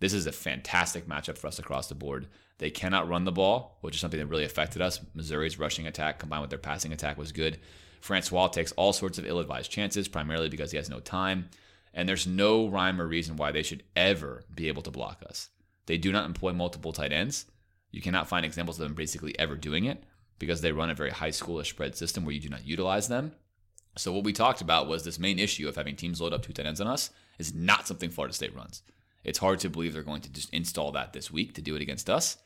This is a fantastic matchup for us across the board. They cannot run the ball, which is something that really affected us. Missouri's rushing attack combined with their passing attack was good. Francois takes all sorts of ill advised chances, primarily because he has no time. And there's no rhyme or reason why they should ever be able to block us. They do not employ multiple tight ends. You cannot find examples of them basically ever doing it because they run a very high schoolish spread system where you do not utilize them. So what we talked about was this main issue of having teams load up two tight ends on us is not something Florida State runs. It's hard to believe they're going to just install that this week to do it against us.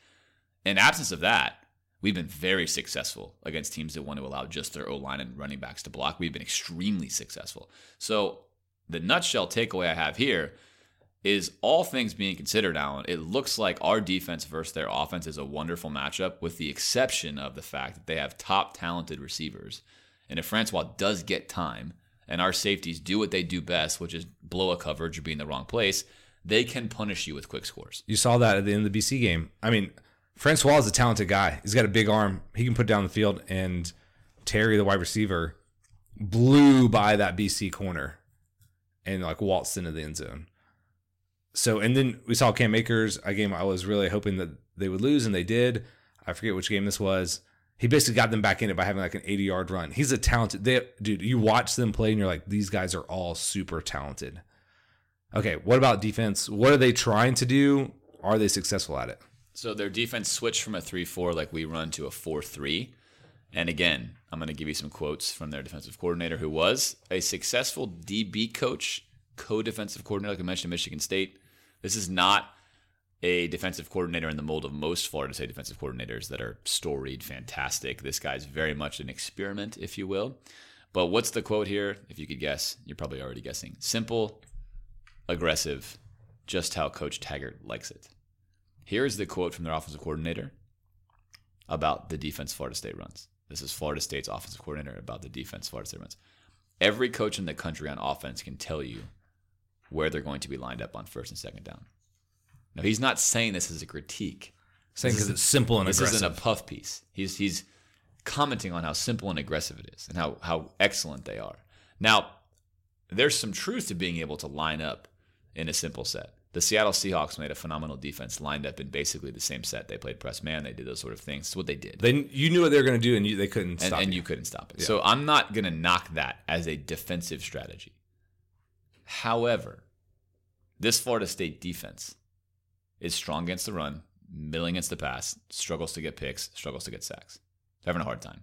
In absence of that, we've been very successful against teams that want to allow just their O line and running backs to block. We've been extremely successful. So the nutshell takeaway I have here is all things being considered, Alan, it looks like our defense versus their offense is a wonderful matchup, with the exception of the fact that they have top talented receivers. And if Francois does get time and our safeties do what they do best, which is blow a coverage or be in the wrong place, they can punish you with quick scores. You saw that at the end of the BC game. I mean, Francois is a talented guy. He's got a big arm. He can put down the field. And Terry, the wide receiver, blew by that BC corner and like waltzed into the end zone. So, and then we saw Cam Akers, a game I was really hoping that they would lose, and they did. I forget which game this was. He basically got them back in it by having like an 80 yard run. He's a talented, they, dude. You watch them play, and you're like, these guys are all super talented. Okay, what about defense? What are they trying to do? Are they successful at it? So their defense switched from a 3 4 like we run to a 4 3. And again, I'm going to give you some quotes from their defensive coordinator, who was a successful DB coach, co defensive coordinator, like I mentioned, Michigan State. This is not a defensive coordinator in the mold of most Florida State defensive coordinators that are storied, fantastic. This guy's very much an experiment, if you will. But what's the quote here? If you could guess, you're probably already guessing. Simple, aggressive, just how Coach Taggart likes it. Here's the quote from their offensive coordinator about the defense Florida State runs. This is Florida State's offensive coordinator about the defense Florida State runs. Every coach in the country on offense can tell you where they're going to be lined up on first and second down. Now, he's not saying this as a critique. Saying because it's simple and this aggressive. isn't a puff piece. He's he's commenting on how simple and aggressive it is and how how excellent they are. Now, there's some truth to being able to line up in a simple set. The Seattle Seahawks made a phenomenal defense, lined up in basically the same set. They played press man. They did those sort of things. It's what they did. They, you knew what they were going to do, and you, they couldn't and, stop and you. you couldn't stop it. So I'm not going to knock that as a defensive strategy. However, this Florida State defense is strong against the run, middling against the pass, struggles to get picks, struggles to get sacks. They're having a hard time.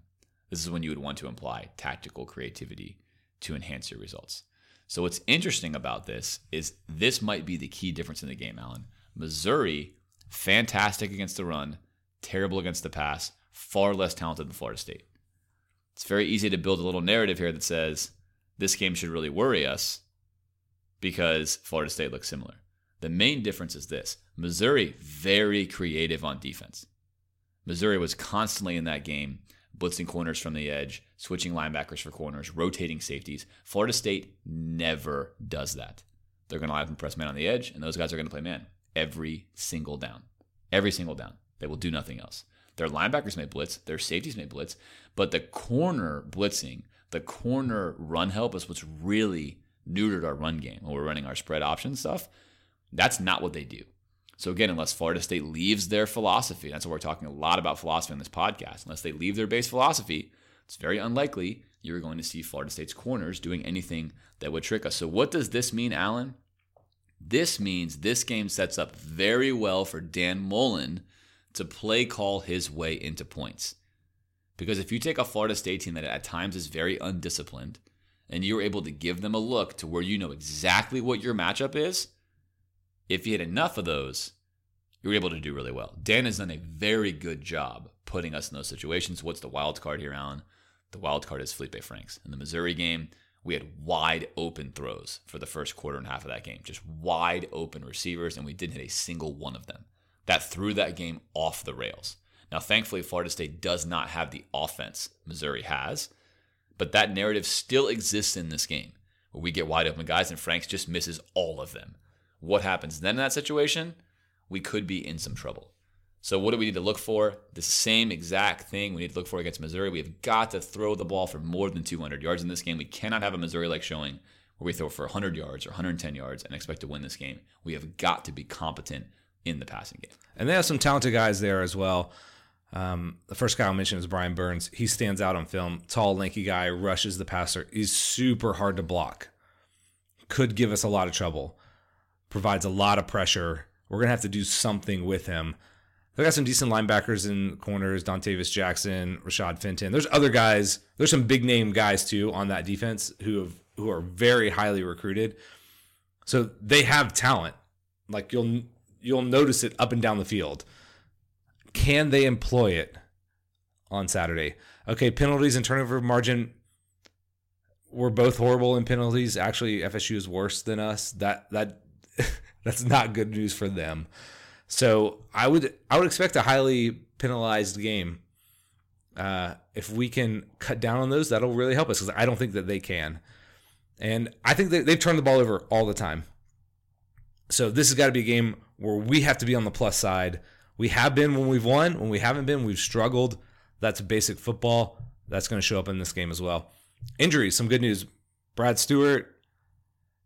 This is when you would want to imply tactical creativity to enhance your results. So what's interesting about this is this might be the key difference in the game, Alan. Missouri, fantastic against the run, terrible against the pass, far less talented than Florida State. It's very easy to build a little narrative here that says this game should really worry us because Florida State looks similar. The main difference is this Missouri, very creative on defense. Missouri was constantly in that game, blitzing corners from the edge, switching linebackers for corners, rotating safeties. Florida State never does that. They're going to line them press man on the edge, and those guys are going to play man every single down. Every single down. They will do nothing else. Their linebackers may blitz, their safeties may blitz, but the corner blitzing, the corner run help is what's really neutered our run game when we're running our spread option stuff. That's not what they do. So again, unless Florida State leaves their philosophy, that's what we're talking a lot about philosophy in this podcast. Unless they leave their base philosophy, it's very unlikely you're going to see Florida State's corners doing anything that would trick us. So what does this mean, Alan? This means this game sets up very well for Dan Mullen to play call his way into points. Because if you take a Florida State team that at times is very undisciplined and you're able to give them a look to where you know exactly what your matchup is, if you had enough of those, you're able to do really well. Dan has done a very good job putting us in those situations. What's the wild card here, Alan? The wild card is Felipe Franks. In the Missouri game, we had wide open throws for the first quarter and half of that game, just wide open receivers, and we didn't hit a single one of them. That threw that game off the rails. Now, thankfully, Florida State does not have the offense Missouri has, but that narrative still exists in this game where we get wide open guys and Franks just misses all of them. What happens then in that situation? We could be in some trouble. So, what do we need to look for? The same exact thing we need to look for against Missouri. We have got to throw the ball for more than 200 yards in this game. We cannot have a Missouri like showing where we throw for 100 yards or 110 yards and expect to win this game. We have got to be competent in the passing game. And they have some talented guys there as well. Um, the first guy I'll mention is Brian Burns. He stands out on film. Tall, lanky guy, rushes the passer. He's super hard to block. Could give us a lot of trouble. Provides a lot of pressure. We're gonna have to do something with him. They got some decent linebackers in corners, Dontavius Jackson, Rashad Fenton. There's other guys. There's some big name guys too on that defense who have who are very highly recruited. So they have talent. Like you'll you'll notice it up and down the field. Can they employ it on Saturday? Okay, penalties and turnover margin. We're both horrible in penalties. Actually, FSU is worse than us. That that that's not good news for them. So I would I would expect a highly penalized game. Uh, if we can cut down on those, that'll really help us because I don't think that they can. And I think that they've turned the ball over all the time. So this has got to be a game where we have to be on the plus side. We have been when we've won. When we haven't been, we've struggled. That's basic football. That's going to show up in this game as well. Injuries, some good news. Brad Stewart,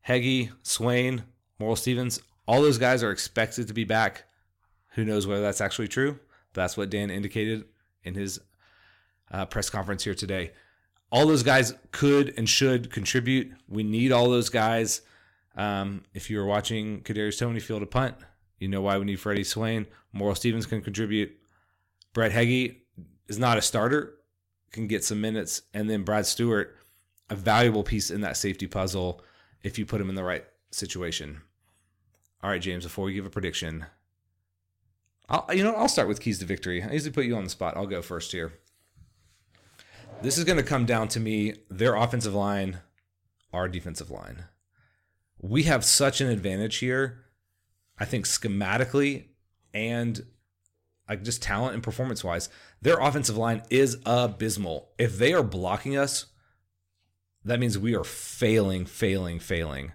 Heggie, Swain, Moral Stephens, all those guys are expected to be back. Who knows whether that's actually true? That's what Dan indicated in his uh, press conference here today. All those guys could and should contribute. We need all those guys. Um, if you were watching Kadarius Toney field a punt, you know why we need Freddie Swain. Moral Stephens can contribute. Brett Heggie is not a starter, can get some minutes, and then Brad Stewart, a valuable piece in that safety puzzle if you put him in the right situation. All right, James. Before we give a prediction, I'll you know I'll start with keys to victory. I usually put you on the spot. I'll go first here. This is going to come down to me, their offensive line, our defensive line. We have such an advantage here, I think schematically and like just talent and performance wise. Their offensive line is abysmal. If they are blocking us, that means we are failing, failing, failing.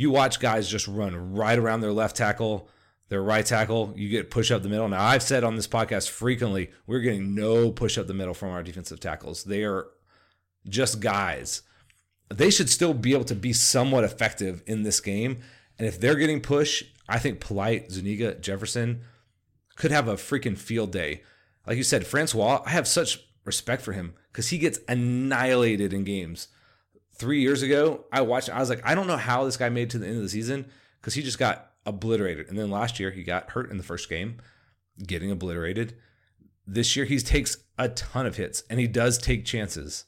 You watch guys just run right around their left tackle their right tackle, you get push up the middle. Now, I've said on this podcast frequently, we're getting no push up the middle from our defensive tackles. They are just guys. They should still be able to be somewhat effective in this game. And if they're getting push, I think Polite, Zuniga, Jefferson could have a freaking field day. Like you said, Francois, I have such respect for him because he gets annihilated in games. Three years ago, I watched, I was like, I don't know how this guy made to the end of the season because he just got obliterated. And then last year he got hurt in the first game, getting obliterated. This year he takes a ton of hits and he does take chances.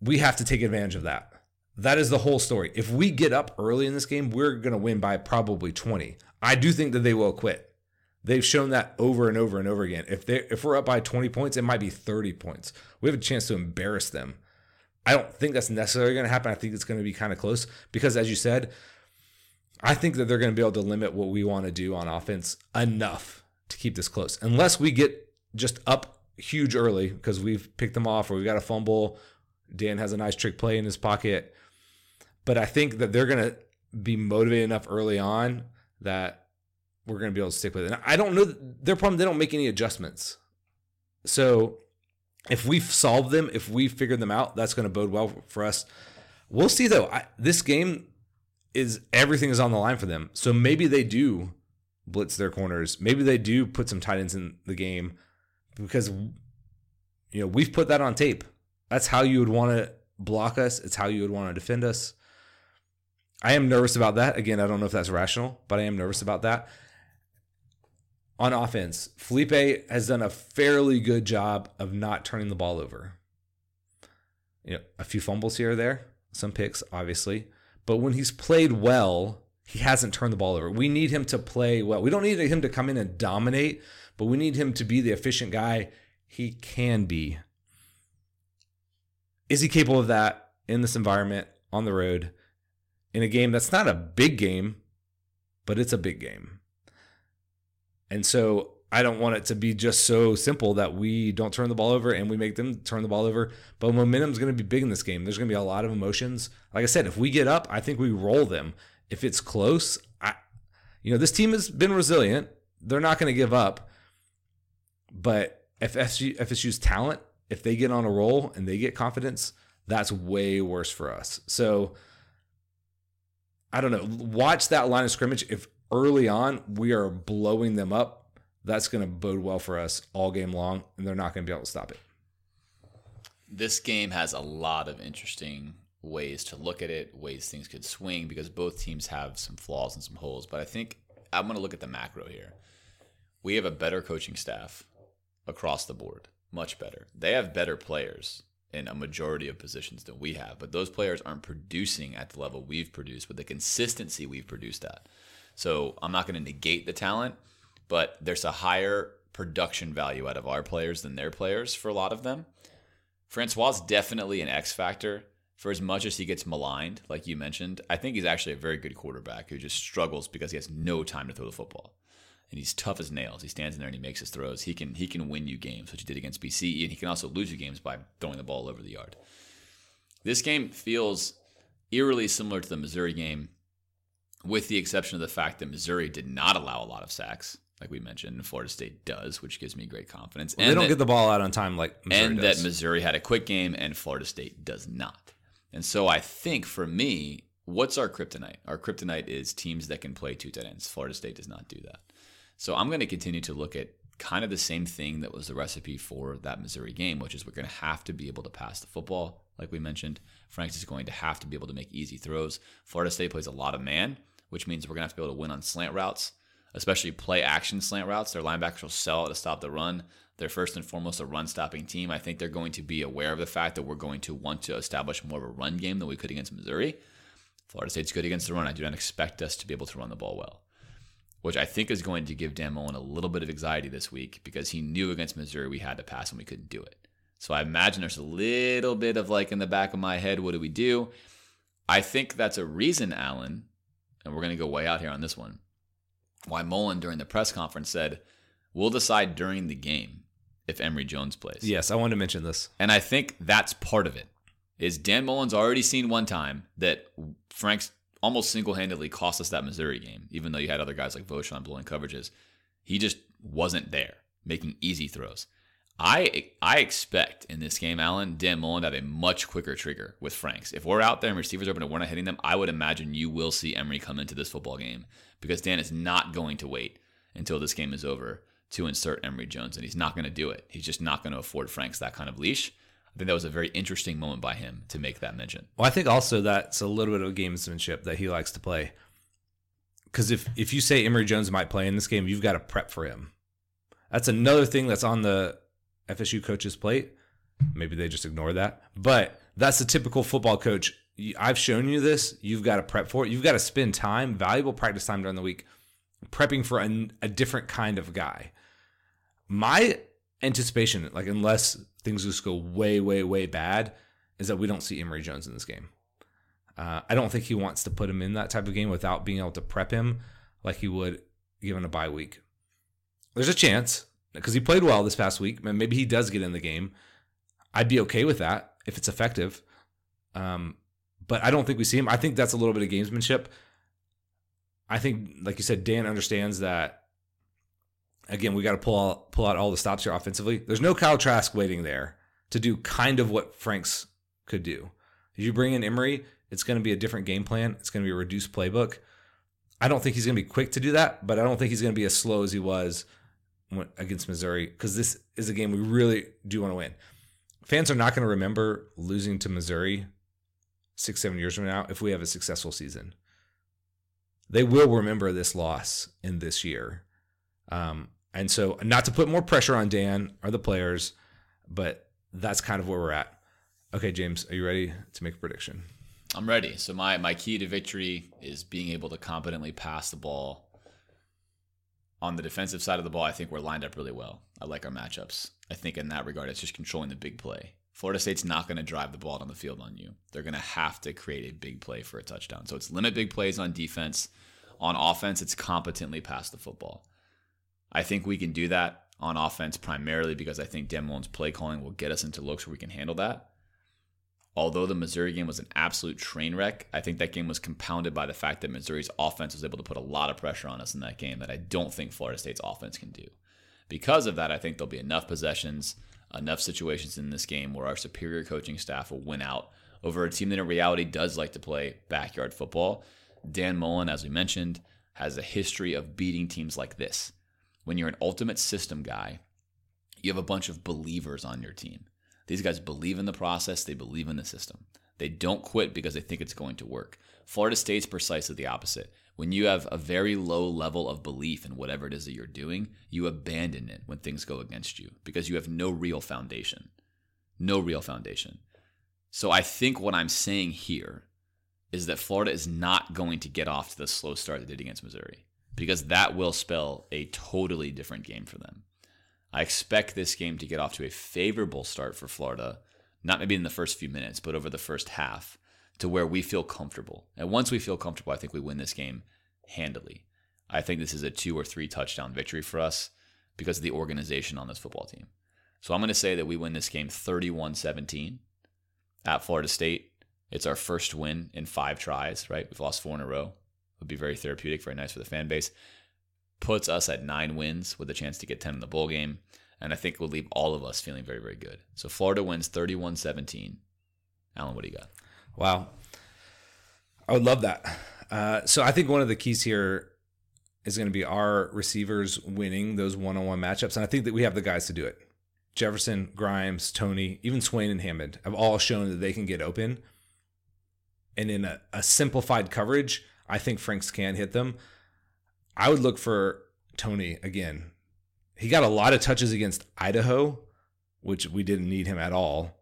We have to take advantage of that. That is the whole story. If we get up early in this game, we're going to win by probably 20. I do think that they will quit. They've shown that over and over and over again. If they if we're up by 20 points, it might be 30 points. We have a chance to embarrass them. I don't think that's necessarily going to happen. I think it's going to be kind of close because as you said, I think that they're going to be able to limit what we want to do on offense enough to keep this close. Unless we get just up huge early because we've picked them off or we've got a fumble. Dan has a nice trick play in his pocket. But I think that they're going to be motivated enough early on that we're going to be able to stick with it. And I don't know their problem, they don't make any adjustments. So if we've solved them, if we figured them out, that's going to bode well for us. We'll see though. I, this game, is everything is on the line for them. So maybe they do blitz their corners. Maybe they do put some tight ends in the game because you know we've put that on tape. That's how you would want to block us. It's how you would want to defend us. I am nervous about that. Again, I don't know if that's rational, but I am nervous about that. On offense, Felipe has done a fairly good job of not turning the ball over. You know, a few fumbles here or there, some picks, obviously. But when he's played well, he hasn't turned the ball over. We need him to play well. We don't need him to come in and dominate, but we need him to be the efficient guy he can be. Is he capable of that in this environment on the road in a game that's not a big game, but it's a big game? And so I don't want it to be just so simple that we don't turn the ball over and we make them turn the ball over. But momentum is going to be big in this game. There's going to be a lot of emotions. Like I said, if we get up, I think we roll them. If it's close, I, you know, this team has been resilient. They're not going to give up. But if FSU, FSU's talent, if they get on a roll and they get confidence, that's way worse for us. So I don't know. Watch that line of scrimmage. If early on we are blowing them up that's going to bode well for us all game long, and they're not going to be able to stop it. This game has a lot of interesting ways to look at it, ways things could swing because both teams have some flaws and some holes. But I think I'm going to look at the macro here. We have a better coaching staff across the board, much better. They have better players in a majority of positions than we have, but those players aren't producing at the level we've produced with the consistency we've produced at. So I'm not going to negate the talent, but there's a higher production value out of our players than their players for a lot of them. Francois is definitely an X factor. For as much as he gets maligned, like you mentioned, I think he's actually a very good quarterback who just struggles because he has no time to throw the football. And he's tough as nails. He stands in there and he makes his throws. He can he can win you games, which he did against BC, and he can also lose you games by throwing the ball over the yard. This game feels eerily similar to the Missouri game, with the exception of the fact that Missouri did not allow a lot of sacks like we mentioned, and Florida State does, which gives me great confidence. Well, and they don't that, get the ball out on time like Missouri and does. that Missouri had a quick game and Florida State does not. And so I think for me, what's our kryptonite? Our kryptonite is teams that can play two tight ends. Florida State does not do that. So I'm going to continue to look at kind of the same thing that was the recipe for that Missouri game, which is we're going to have to be able to pass the football, like we mentioned. Franks is going to have to be able to make easy throws. Florida State plays a lot of man, which means we're going to have to be able to win on slant routes especially play action slant routes. Their linebackers will sell to stop the run. They're first and foremost a run stopping team. I think they're going to be aware of the fact that we're going to want to establish more of a run game than we could against Missouri. Florida State's good against the run. I do not expect us to be able to run the ball well, which I think is going to give Dan Mullen a little bit of anxiety this week because he knew against Missouri we had to pass and we couldn't do it. So I imagine there's a little bit of like in the back of my head, what do we do? I think that's a reason, Alan, and we're going to go way out here on this one why Mullen during the press conference said, We'll decide during the game if Emory Jones plays. Yes, I wanted to mention this. And I think that's part of it. Is Dan Mullen's already seen one time that Franks almost single-handedly cost us that Missouri game, even though you had other guys like Vosean blowing coverages. He just wasn't there, making easy throws. I I expect in this game, Alan, Dan Mullen to have a much quicker trigger with Franks. If we're out there and receivers open and we're not hitting them, I would imagine you will see Emory come into this football game because Dan is not going to wait until this game is over to insert Emory Jones, and he's not going to do it. He's just not going to afford Franks that kind of leash. I think that was a very interesting moment by him to make that mention. Well, I think also that's a little bit of gamesmanship that he likes to play. Because if if you say Emory Jones might play in this game, you've got to prep for him. That's another thing that's on the FSU coach's plate. Maybe they just ignore that, but that's the typical football coach. I've shown you this. You've got to prep for it. You've got to spend time, valuable practice time during the week, prepping for a, a different kind of guy. My anticipation, like unless things just go way, way, way bad, is that we don't see Emory Jones in this game. Uh, I don't think he wants to put him in that type of game without being able to prep him like he would given a bye week. There's a chance because he played well this past week. Maybe he does get in the game. I'd be okay with that if it's effective. Um, but I don't think we see him. I think that's a little bit of gamesmanship. I think, like you said, Dan understands that. Again, we got to pull out, pull out all the stops here offensively. There's no Kyle Trask waiting there to do kind of what Franks could do. If you bring in Emory, it's going to be a different game plan. It's going to be a reduced playbook. I don't think he's going to be quick to do that, but I don't think he's going to be as slow as he was against Missouri because this is a game we really do want to win. Fans are not going to remember losing to Missouri six, seven years from now if we have a successful season. They will remember this loss in this year. Um, and so, not to put more pressure on Dan or the players, but that's kind of where we're at. Okay, James, are you ready to make a prediction? I'm ready. So my my key to victory is being able to competently pass the ball. On the defensive side of the ball, I think we're lined up really well. I like our matchups. I think in that regard, it's just controlling the big play. Florida State's not going to drive the ball down the field on you. They're going to have to create a big play for a touchdown. So it's limit big plays on defense. On offense, it's competently pass the football. I think we can do that on offense primarily because I think Mullen's play calling will get us into looks where we can handle that. Although the Missouri game was an absolute train wreck, I think that game was compounded by the fact that Missouri's offense was able to put a lot of pressure on us in that game that I don't think Florida State's offense can do. Because of that, I think there'll be enough possessions, enough situations in this game where our superior coaching staff will win out over a team that in reality does like to play backyard football. Dan Mullen, as we mentioned, has a history of beating teams like this. when you're an ultimate system guy, you have a bunch of believers on your team. These guys believe in the process, they believe in the system. They don't quit because they think it's going to work. Florida State's precisely the opposite. When you have a very low level of belief in whatever it is that you're doing, you abandon it when things go against you because you have no real foundation. No real foundation. So I think what I'm saying here is that Florida is not going to get off to the slow start they did against Missouri because that will spell a totally different game for them. I expect this game to get off to a favorable start for Florida, not maybe in the first few minutes, but over the first half to where we feel comfortable. And once we feel comfortable, I think we win this game handily. I think this is a two or three touchdown victory for us because of the organization on this football team. So I'm going to say that we win this game 31 17 at Florida State. It's our first win in five tries, right? We've lost four in a row. It Would be very therapeutic, very nice for the fan base. Puts us at nine wins with a chance to get 10 in the bowl game. And I think will leave all of us feeling very, very good. So Florida wins 31 17. Alan, what do you got? Wow. I would love that. Uh, so I think one of the keys here is going to be our receivers winning those one on one matchups. And I think that we have the guys to do it. Jefferson, Grimes, Toney, even Swain and Hammond have all shown that they can get open. And in a, a simplified coverage, I think Franks can hit them. I would look for Toney again. He got a lot of touches against Idaho, which we didn't need him at all.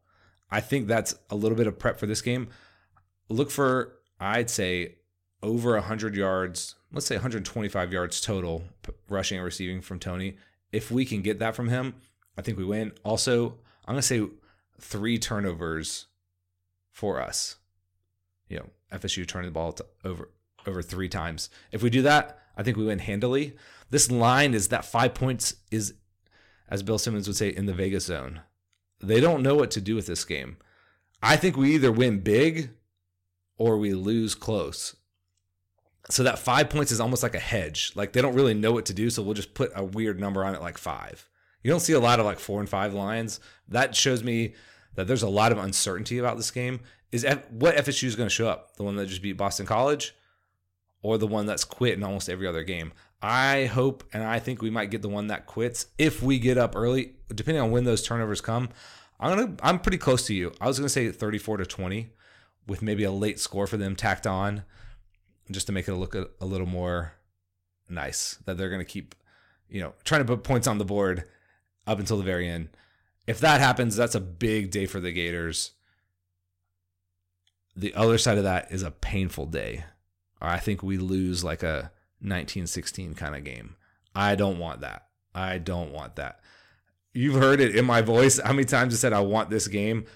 I think that's a little bit of prep for this game. Look for, I'd say, over 100 yards, let's say 125 yards total rushing and receiving from Toney. If we can get that from him, I think we win. Also, I'm going to say three turnovers for us. You know, FSU turning the ball over over three times. If we do that, I think we win handily. This line is that five points is, as Bill Simmons would say, in the Vegas zone. They don't know what to do with this game. I think we either win big or we lose close. So that five points is almost like a hedge. Like they don't really know what to do, so we'll just put a weird number on it, like five. You don't see a lot of like four and five lines. That shows me that there's a lot of uncertainty about this game. Is F- what FSU is going to show up? The one that just beat Boston College, or the one that's quit in almost every other game? I hope and I think we might get the one that quits if we get up early, depending on when those turnovers come. I'm gonna I'm pretty close to you. I was gonna say 34 to 20, with maybe a late score for them tacked on, just to make it look a, a little more nice. That they're gonna keep, you know, trying to put points on the board up until the very end. If that happens, that's a big day for the Gators. The other side of that is a painful day. I think we lose like a 1916 kind of game. I don't want that. I don't want that. You've heard it in my voice how many times I said I want this game.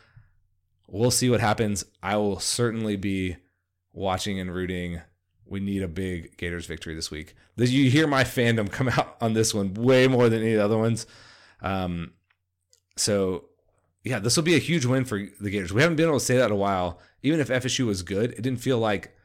We'll see what happens. I will certainly be watching and rooting. We need a big Gators victory this week. You hear my fandom come out on this one way more than any other ones. Um, so yeah, this will be a huge win for the Gators. We haven't been able to say that in a while. Even if FSU was good, it didn't feel like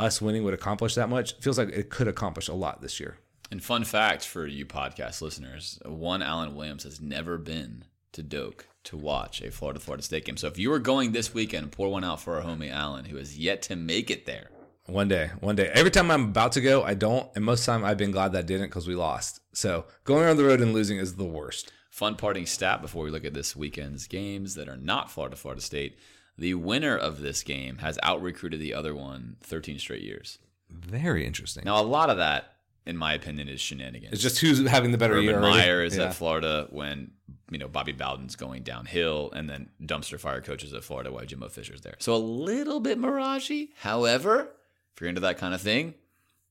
us winning would accomplish that much. It feels like it could accomplish a lot this year. And fun fact for you podcast listeners: one Alan Williams has never been to Doak to watch a Florida Florida State game. So if you were going this weekend, pour one out for our homie Alan, who has yet to make it there. One day, one day. Every time I'm about to go, I don't, and most of the time I've been glad that I didn't because we lost. So going on the road and losing is the worst. Fun parting stat before we look at this weekend's games that are not Florida Florida State. The winner of this game has out recruited the other one 13 straight years. Very interesting. Now, a lot of that, in my opinion, is shenanigans. It's just who's having the better Urban year. Meyer is yeah. at Florida when you know Bobby Bowden's going downhill, and then dumpster fire coaches at Florida while Jimbo Fisher's there. So a little bit miragey. However, if you're into that kind of thing,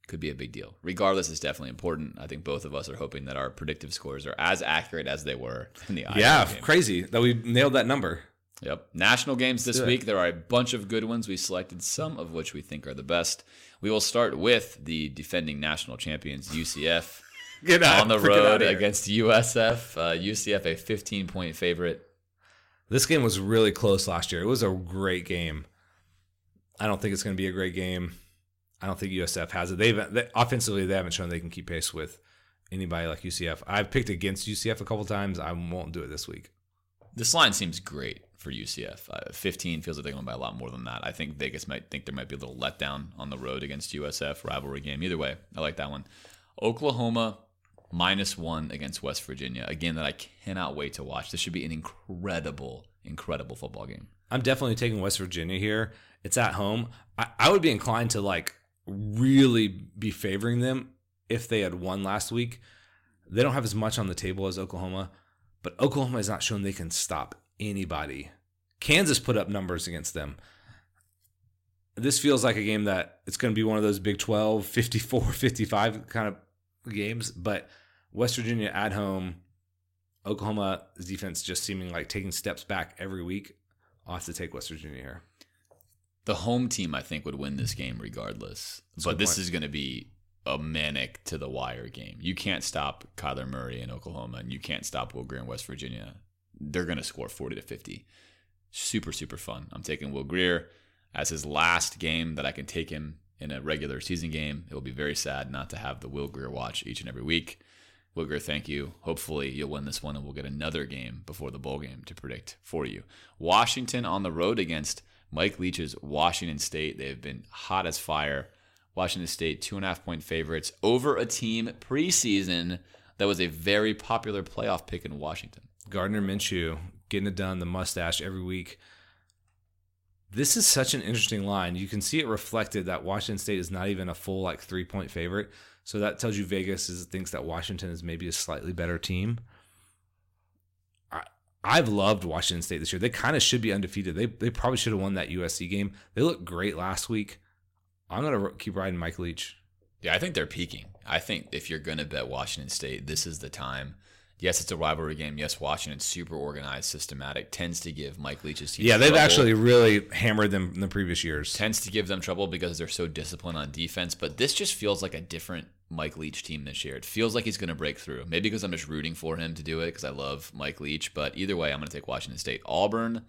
could be a big deal. Regardless, it's definitely important. I think both of us are hoping that our predictive scores are as accurate as they were in the Iowa Yeah, game. crazy that we nailed that number. Yep. National games this do it. week. There are a bunch of good ones. We selected some of which we think are the best. We will start with the defending national champions, UCF, Get out- on the road against USF. Uh, UCF, a 15 point favorite. This game was really close last year. It was a great game. I don't think it's going to be a great game. I don't think USF has it. They've they, offensively they haven't shown they can keep pace with anybody like UCF. I've picked against UCF a couple times. I won't do it this week. This line seems great for UCF. Uh, 15 feels like they're going by a lot more than that. I think Vegas might think there might be a little letdown on the road against USF rivalry game. Either way, I like that one. Oklahoma minus one against West Virginia. Again, that I cannot wait to watch. This should be an incredible, incredible football game. I'm definitely taking West Virginia here. It's at home. I, I would be inclined to like really be favoring them if they had won last week. They don't have as much on the table as Oklahoma, but Oklahoma has not shown they can stop anybody. Kansas put up numbers against them. This feels like a game that it's going to be one of those Big 12, 54, 55 kind of games, but West Virginia at home, Oklahoma's defense just seeming like taking steps back every week. I'll have to take West Virginia here. The home team, I think, would win this game regardless. That's but this point. is going to be a manic to the wire game. You can't stop Kyler Murray in Oklahoma, and you can't stop Will Grier in West Virginia. They're going to score 40 to 50. Super, super fun. I'm taking Will Grier as his last game that I can take him in a regular season game. It will be very sad not to have the Will Grier watch each and every week. Will Grier, thank you. Hopefully, you'll win this one and we'll get another game before the bowl game to predict for you. Washington on the road against Mike Leach's Washington State. They've been hot as fire. Washington State, two and a half point favorites over a team preseason that was a very popular playoff pick in Washington. Gardner Minshew getting it done, the mustache every week. This is such an interesting line. You can see it reflected that Washington State is not even a full like three point favorite. So that tells you Vegas is thinks that Washington is maybe a slightly better team. I I've loved Washington State this year. They kind of should be undefeated. They they probably should have won that USC game. They looked great last week. I'm gonna keep riding Mike Leach. Yeah, I think they're peaking. I think if you're going to bet Washington State, this is the time. Yes, it's a rivalry game. Yes, Washington's super organized, systematic, tends to give Mike Leach's team Yeah, they've trouble. actually really hammered them in the previous years. tends to give them trouble because they're so disciplined on defense. But this just feels like a different Mike Leach team this year. It feels like he's going to break through. Maybe because I'm just rooting for him to do it because I love Mike Leach. But either way, I'm going to take Washington State. Auburn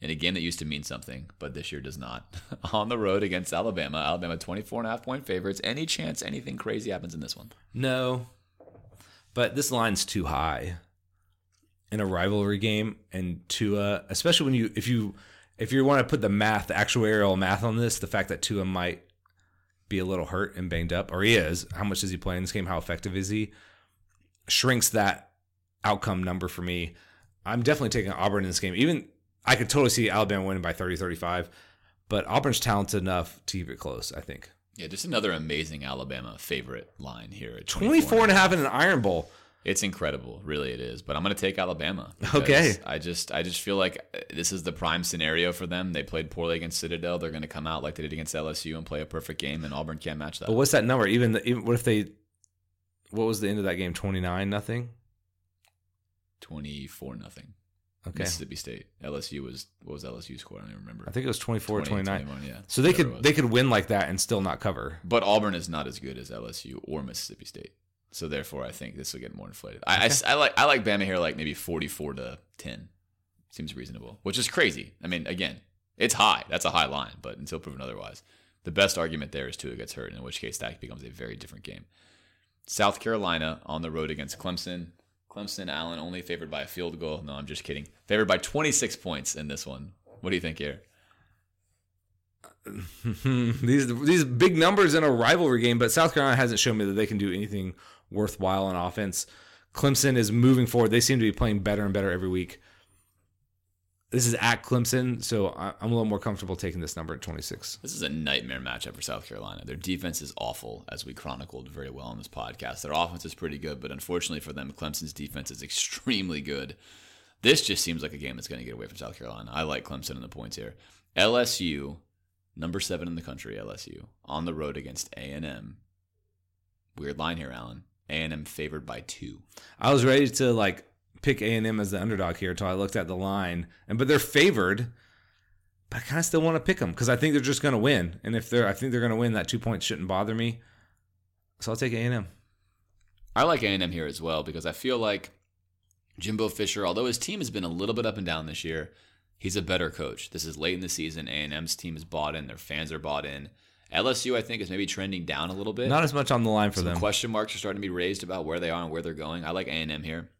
in a game that used to mean something, but this year does not. on the road against Alabama. Alabama 24 and a half point favorites. Any chance anything crazy happens in this one? No, but this line's too high in a rivalry game, and Tua, especially when you if you if you want to put the math, the actuarial math on this, the fact that Tua might be a little hurt and banged up, or he is. How much does he play in this game? How effective is he? Shrinks that outcome number for me. I'm definitely taking Auburn in this game. Even I could totally see Alabama winning by 30, 35, but Auburn's talented enough to keep it close, I think. Yeah, just another amazing Alabama favorite line here. At 24 and a half in an Iron Bowl. It's incredible, really it is. But I'm going to take Alabama. Okay. I just I just feel like uh, this is the prime scenario for them. They played poorly against Citadel. They're going to come out like they did against LSU and play a perfect game, and Auburn can't match that. But what's that number? Even, the, even what if they? What was the end of that game? Twenty nine nothing. 24 nothing. Okay. Mississippi State. LSU was what was LSU score? I don't even remember. I think it was 24 20, 29. 21, yeah. So they could they could win like that and still not cover. But Auburn is not as good as LSU or Mississippi State. So therefore, I think this will get more inflated. I, I I like I like Bama here like maybe 44 to 10. Seems reasonable, which is crazy. I mean, again, it's high. That's a high line, but until proven otherwise, the best argument there is Tua gets hurt, in which case that becomes a very different game. South Carolina on the road against Clemson. Clemson, Alan only favored by a field goal. No, I'm just kidding. Favored by 26 points in this one. What do you think here? these these big numbers in a rivalry game, but South Carolina hasn't shown me that they can do anything worthwhile on offense. Clemson is moving forward. They seem to be playing better and better every week. This is at Clemson, so I'm a little more comfortable taking this number at 26. This is a nightmare matchup for South Carolina. Their defense is awful, as we chronicled very well on this podcast. Their offense is pretty good, but unfortunately for them, Clemson's defense is extremely good. This just seems like a game that's going to get away from South Carolina. I like Clemson in the points here. LSU, number seven in the country, LSU, on the road against A&M. Weird line here, Alan. A&M favored by two. I was ready to like pick A and M as the underdog here until I looked at the line, and but they're favored. But I kind of still want to pick them because I think they're just going to win, and if they're, I think they're going to win. That two points shouldn't bother me, so I'll take A and M. I like A&M here as well because I feel like Jimbo Fisher, although his team has been a little bit up and down this year, he's a better coach. This is late in the season. A&M's team is bought in. Their fans are bought in. LSU, I think, is maybe trending down a little bit. Not as much on the line for Some them. question marks are starting to be raised about where they are and where they're going. I like A&M here.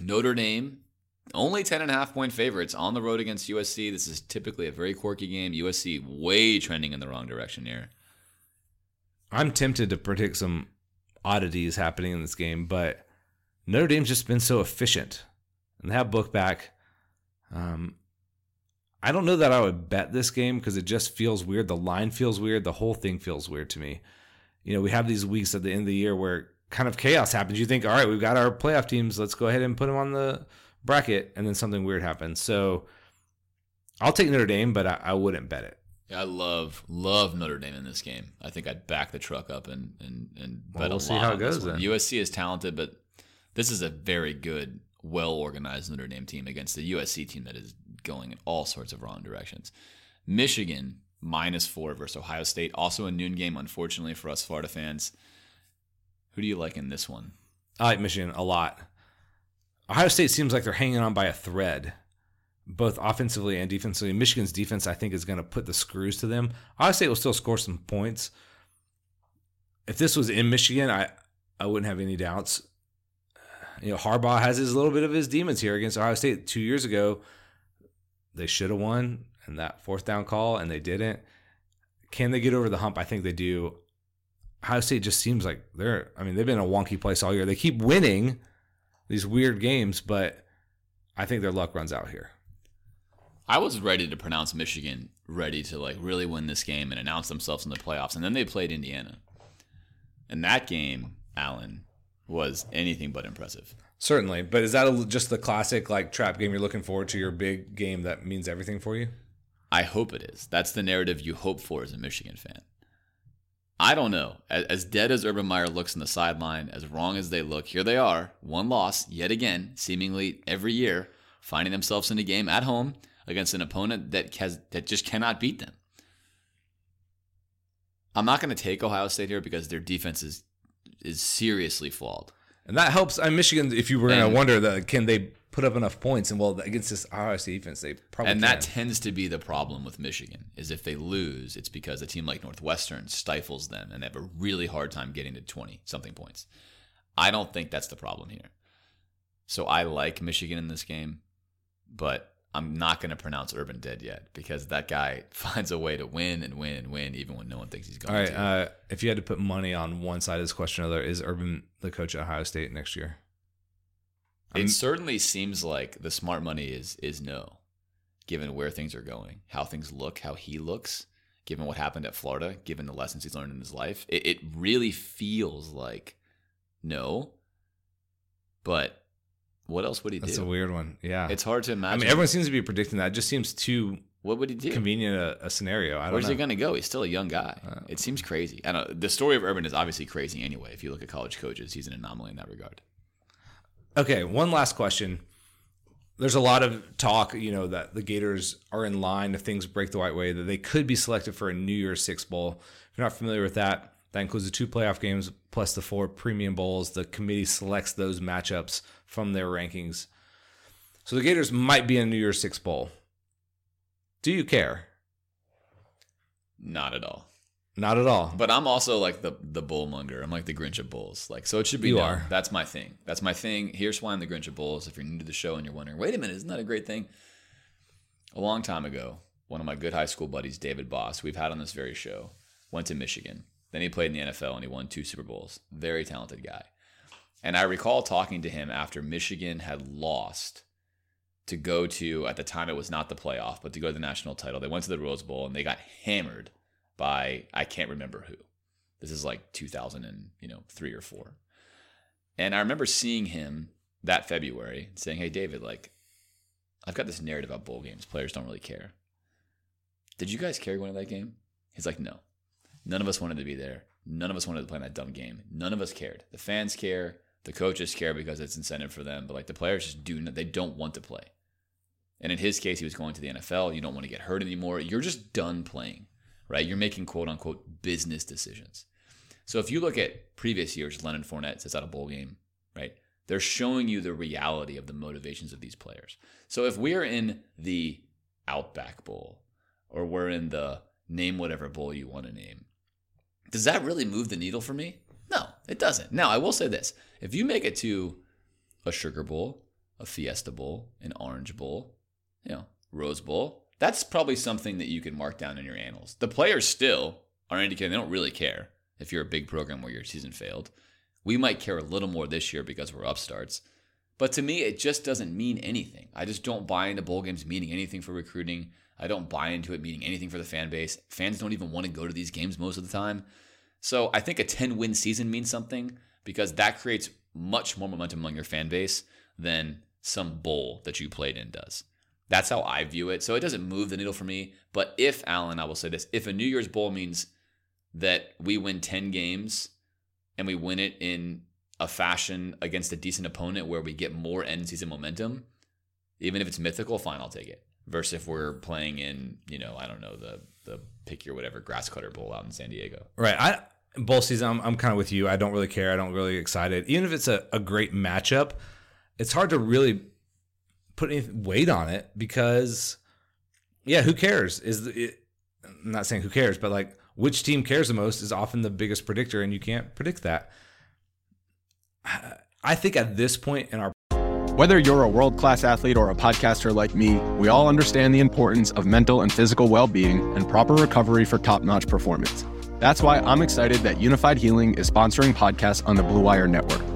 Notre Dame, only 10.5 point favorites on the road against USC. This is typically a very quirky game. USC way trending in the wrong direction here. I'm tempted to predict some oddities happening in this game, but Notre Dame's just been so efficient, and they have Book back. Um, I don't know that I would bet this game because it just feels weird. The line feels weird. The whole thing feels weird to me. You know, we have these weeks at the end of the year where kind of chaos happens. You think, all right, we've got our playoff teams. Let's go ahead and put them on the bracket, and then something weird happens. So I'll take Notre Dame, but I, I wouldn't bet it. Yeah, I love love Notre Dame in this game. I think I'd back the truck up and and and Well, bet we'll a see how it goes then. USC is talented, but this is a very good, well organized Notre Dame team against the USC team that is going in all sorts of wrong directions. Michigan minus four versus Ohio State, also a noon game, unfortunately for us Florida fans. Who do you like in this one? I like Michigan a lot. Ohio State seems like they're hanging on by a thread, both offensively and defensively. Michigan's defense, I think, is going to put the screws to them. Ohio State will still score some points. If this was in Michigan, I, I wouldn't have any doubts. You know, Harbaugh has his little bit of his demons here against Ohio State. Two years ago, they should have won and that fourth down call, and they didn't. Can they get over the hump? I think they do. Ohio State just seems like they're. I mean, they've been a wonky place all year. They keep winning these weird games, but I think their luck runs out here. I was ready to pronounce Michigan ready to like really win this game and announce themselves in the playoffs, and then they played Indiana, and that game, Alan, was anything but impressive. Certainly, but is that a, just the classic like trap game you're looking forward to? Your big game that means everything for you. I hope it is. That's the narrative you hope for as a Michigan fan. I don't know. As, as dead as Urban Meyer looks on the sideline, as wrong as they look, here they are, one loss yet again, seemingly every year, finding themselves in a game at home against an opponent that has that just cannot beat them. I'm not going to take Ohio State here because their defense is is seriously flawed. And that helps. I Michigan. If you were going to wonder that, can they put up enough points? And well, against this Ohio State defense, they probably and can. that tends to be the problem with Michigan is if they lose, it's because a team like Northwestern stifles them and they have a really hard time getting to 20 something points. I don't think that's the problem here. So I like Michigan in this game, but I'm not going to pronounce Urban dead yet because that guy finds a way to win and win and win even when no one thinks he's going All right. to. Uh, if you had to put money on one side of this question or the other, is Urban the coach at Ohio State next year? It certainly seems like the smart money is is no, given where things are going, how things look, how he looks, given what happened at Florida, given the lessons he's learned in his life. It, it really feels like no. But what else would he That's do? That's a weird one. Yeah, It's hard to imagine. I mean, everyone seems to be predicting that. It just seems too what would he do? convenient a, a scenario. I don't Where's know. he going to go? He's still a young guy. Uh, it seems crazy. And. The story of Urban is obviously crazy anyway. If you look at college coaches, he's an anomaly in that regard. Okay, one last question. There's a lot of talk, you know, that the Gators are in line if things break the right way, that they could be selected for a New Year's Six Bowl. If you're not familiar with that, that includes the two playoff games plus the four premium bowls. The committee selects those matchups from their rankings. So the Gators might be in a New Year's Six Bowl. Do you care? Not at all. Not at all. But I'm also like the the bullmonger. I'm like the Grinch of bulls. Like so, it should be. You known. are. That's my thing. That's my thing. Here's why I'm the Grinch of bulls. If you're new to the show and you're wondering, wait a minute, isn't that a great thing? A long time ago, one of my good high school buddies, David Baas, we've had on this very show, went to Michigan. Then he played in the NFL and he won two Super Bowls. Very talented guy. And I recall talking to him after Michigan had lost to go to at the time it was not the playoff, but to go to the national title. They went to the Rose Bowl and they got hammered by I can't remember who. This is like 2000 and you know three or four. And I remember seeing him that February saying, "Hey David, like I've got this narrative about bowl games. Players don't really care. Did you guys care going to that game?" He's like, "No. None of us wanted to be there. None of us wanted to play in that dumb game. None of us cared. The fans care, the coaches care because it's incentive for them, but like the players just do they don't want to play. And in his case, he was going to the NFL. You don't want to get hurt anymore. You're just done playing, right? You're making quote unquote business decisions. So if you look at previous years, Leonard Fournette sits out a bowl game, right? They're showing you the reality of the motivations of these players. So if we're in the Outback Bowl or we're in the name whatever bowl you want to name, does that really move the needle for me? No, it doesn't. Now, I will say this if you make it to a Sugar Bowl, a Fiesta Bowl, an Orange Bowl, you know, Rose Bowl, that's probably something that you can mark down in your annals. The players still are indicating they don't really care if you're a big program where your season failed. We might care a little more this year because we're upstarts. But to me, it just doesn't mean anything. I just don't buy into bowl games meaning anything for recruiting. I don't buy into it meaning anything for the fan base. Fans don't even want to go to these games most of the time. So I think a 10 win season means something because that creates much more momentum among your fan base than some bowl that you played in does. That's how I view it. So it doesn't move the needle for me. But if, Alan, I will say this if a New Year's Bowl means that we win 10 games and we win it in a fashion against a decent opponent where we get more end season momentum, even if it's mythical, fine, I'll take it. Versus if we're playing in, you know, I don't know, the the pick your whatever grass cutter bowl out in San Diego. Right. I bowl season, I'm, I'm kind of with you. I don't really care. I don't really excited. Even if it's a, a great matchup, it's hard to really put any weight on it because, yeah, who cares? Is it, I'm not saying who cares, but like which team cares the most is often the biggest predictor, and you can't predict that. I think at this point in our whether you're a world class athlete or a podcaster like me, we all understand the importance of mental and physical well being and proper recovery for top notch performance. That's why I'm excited that Unifyd Healing is sponsoring podcasts on the Blue Wire Network.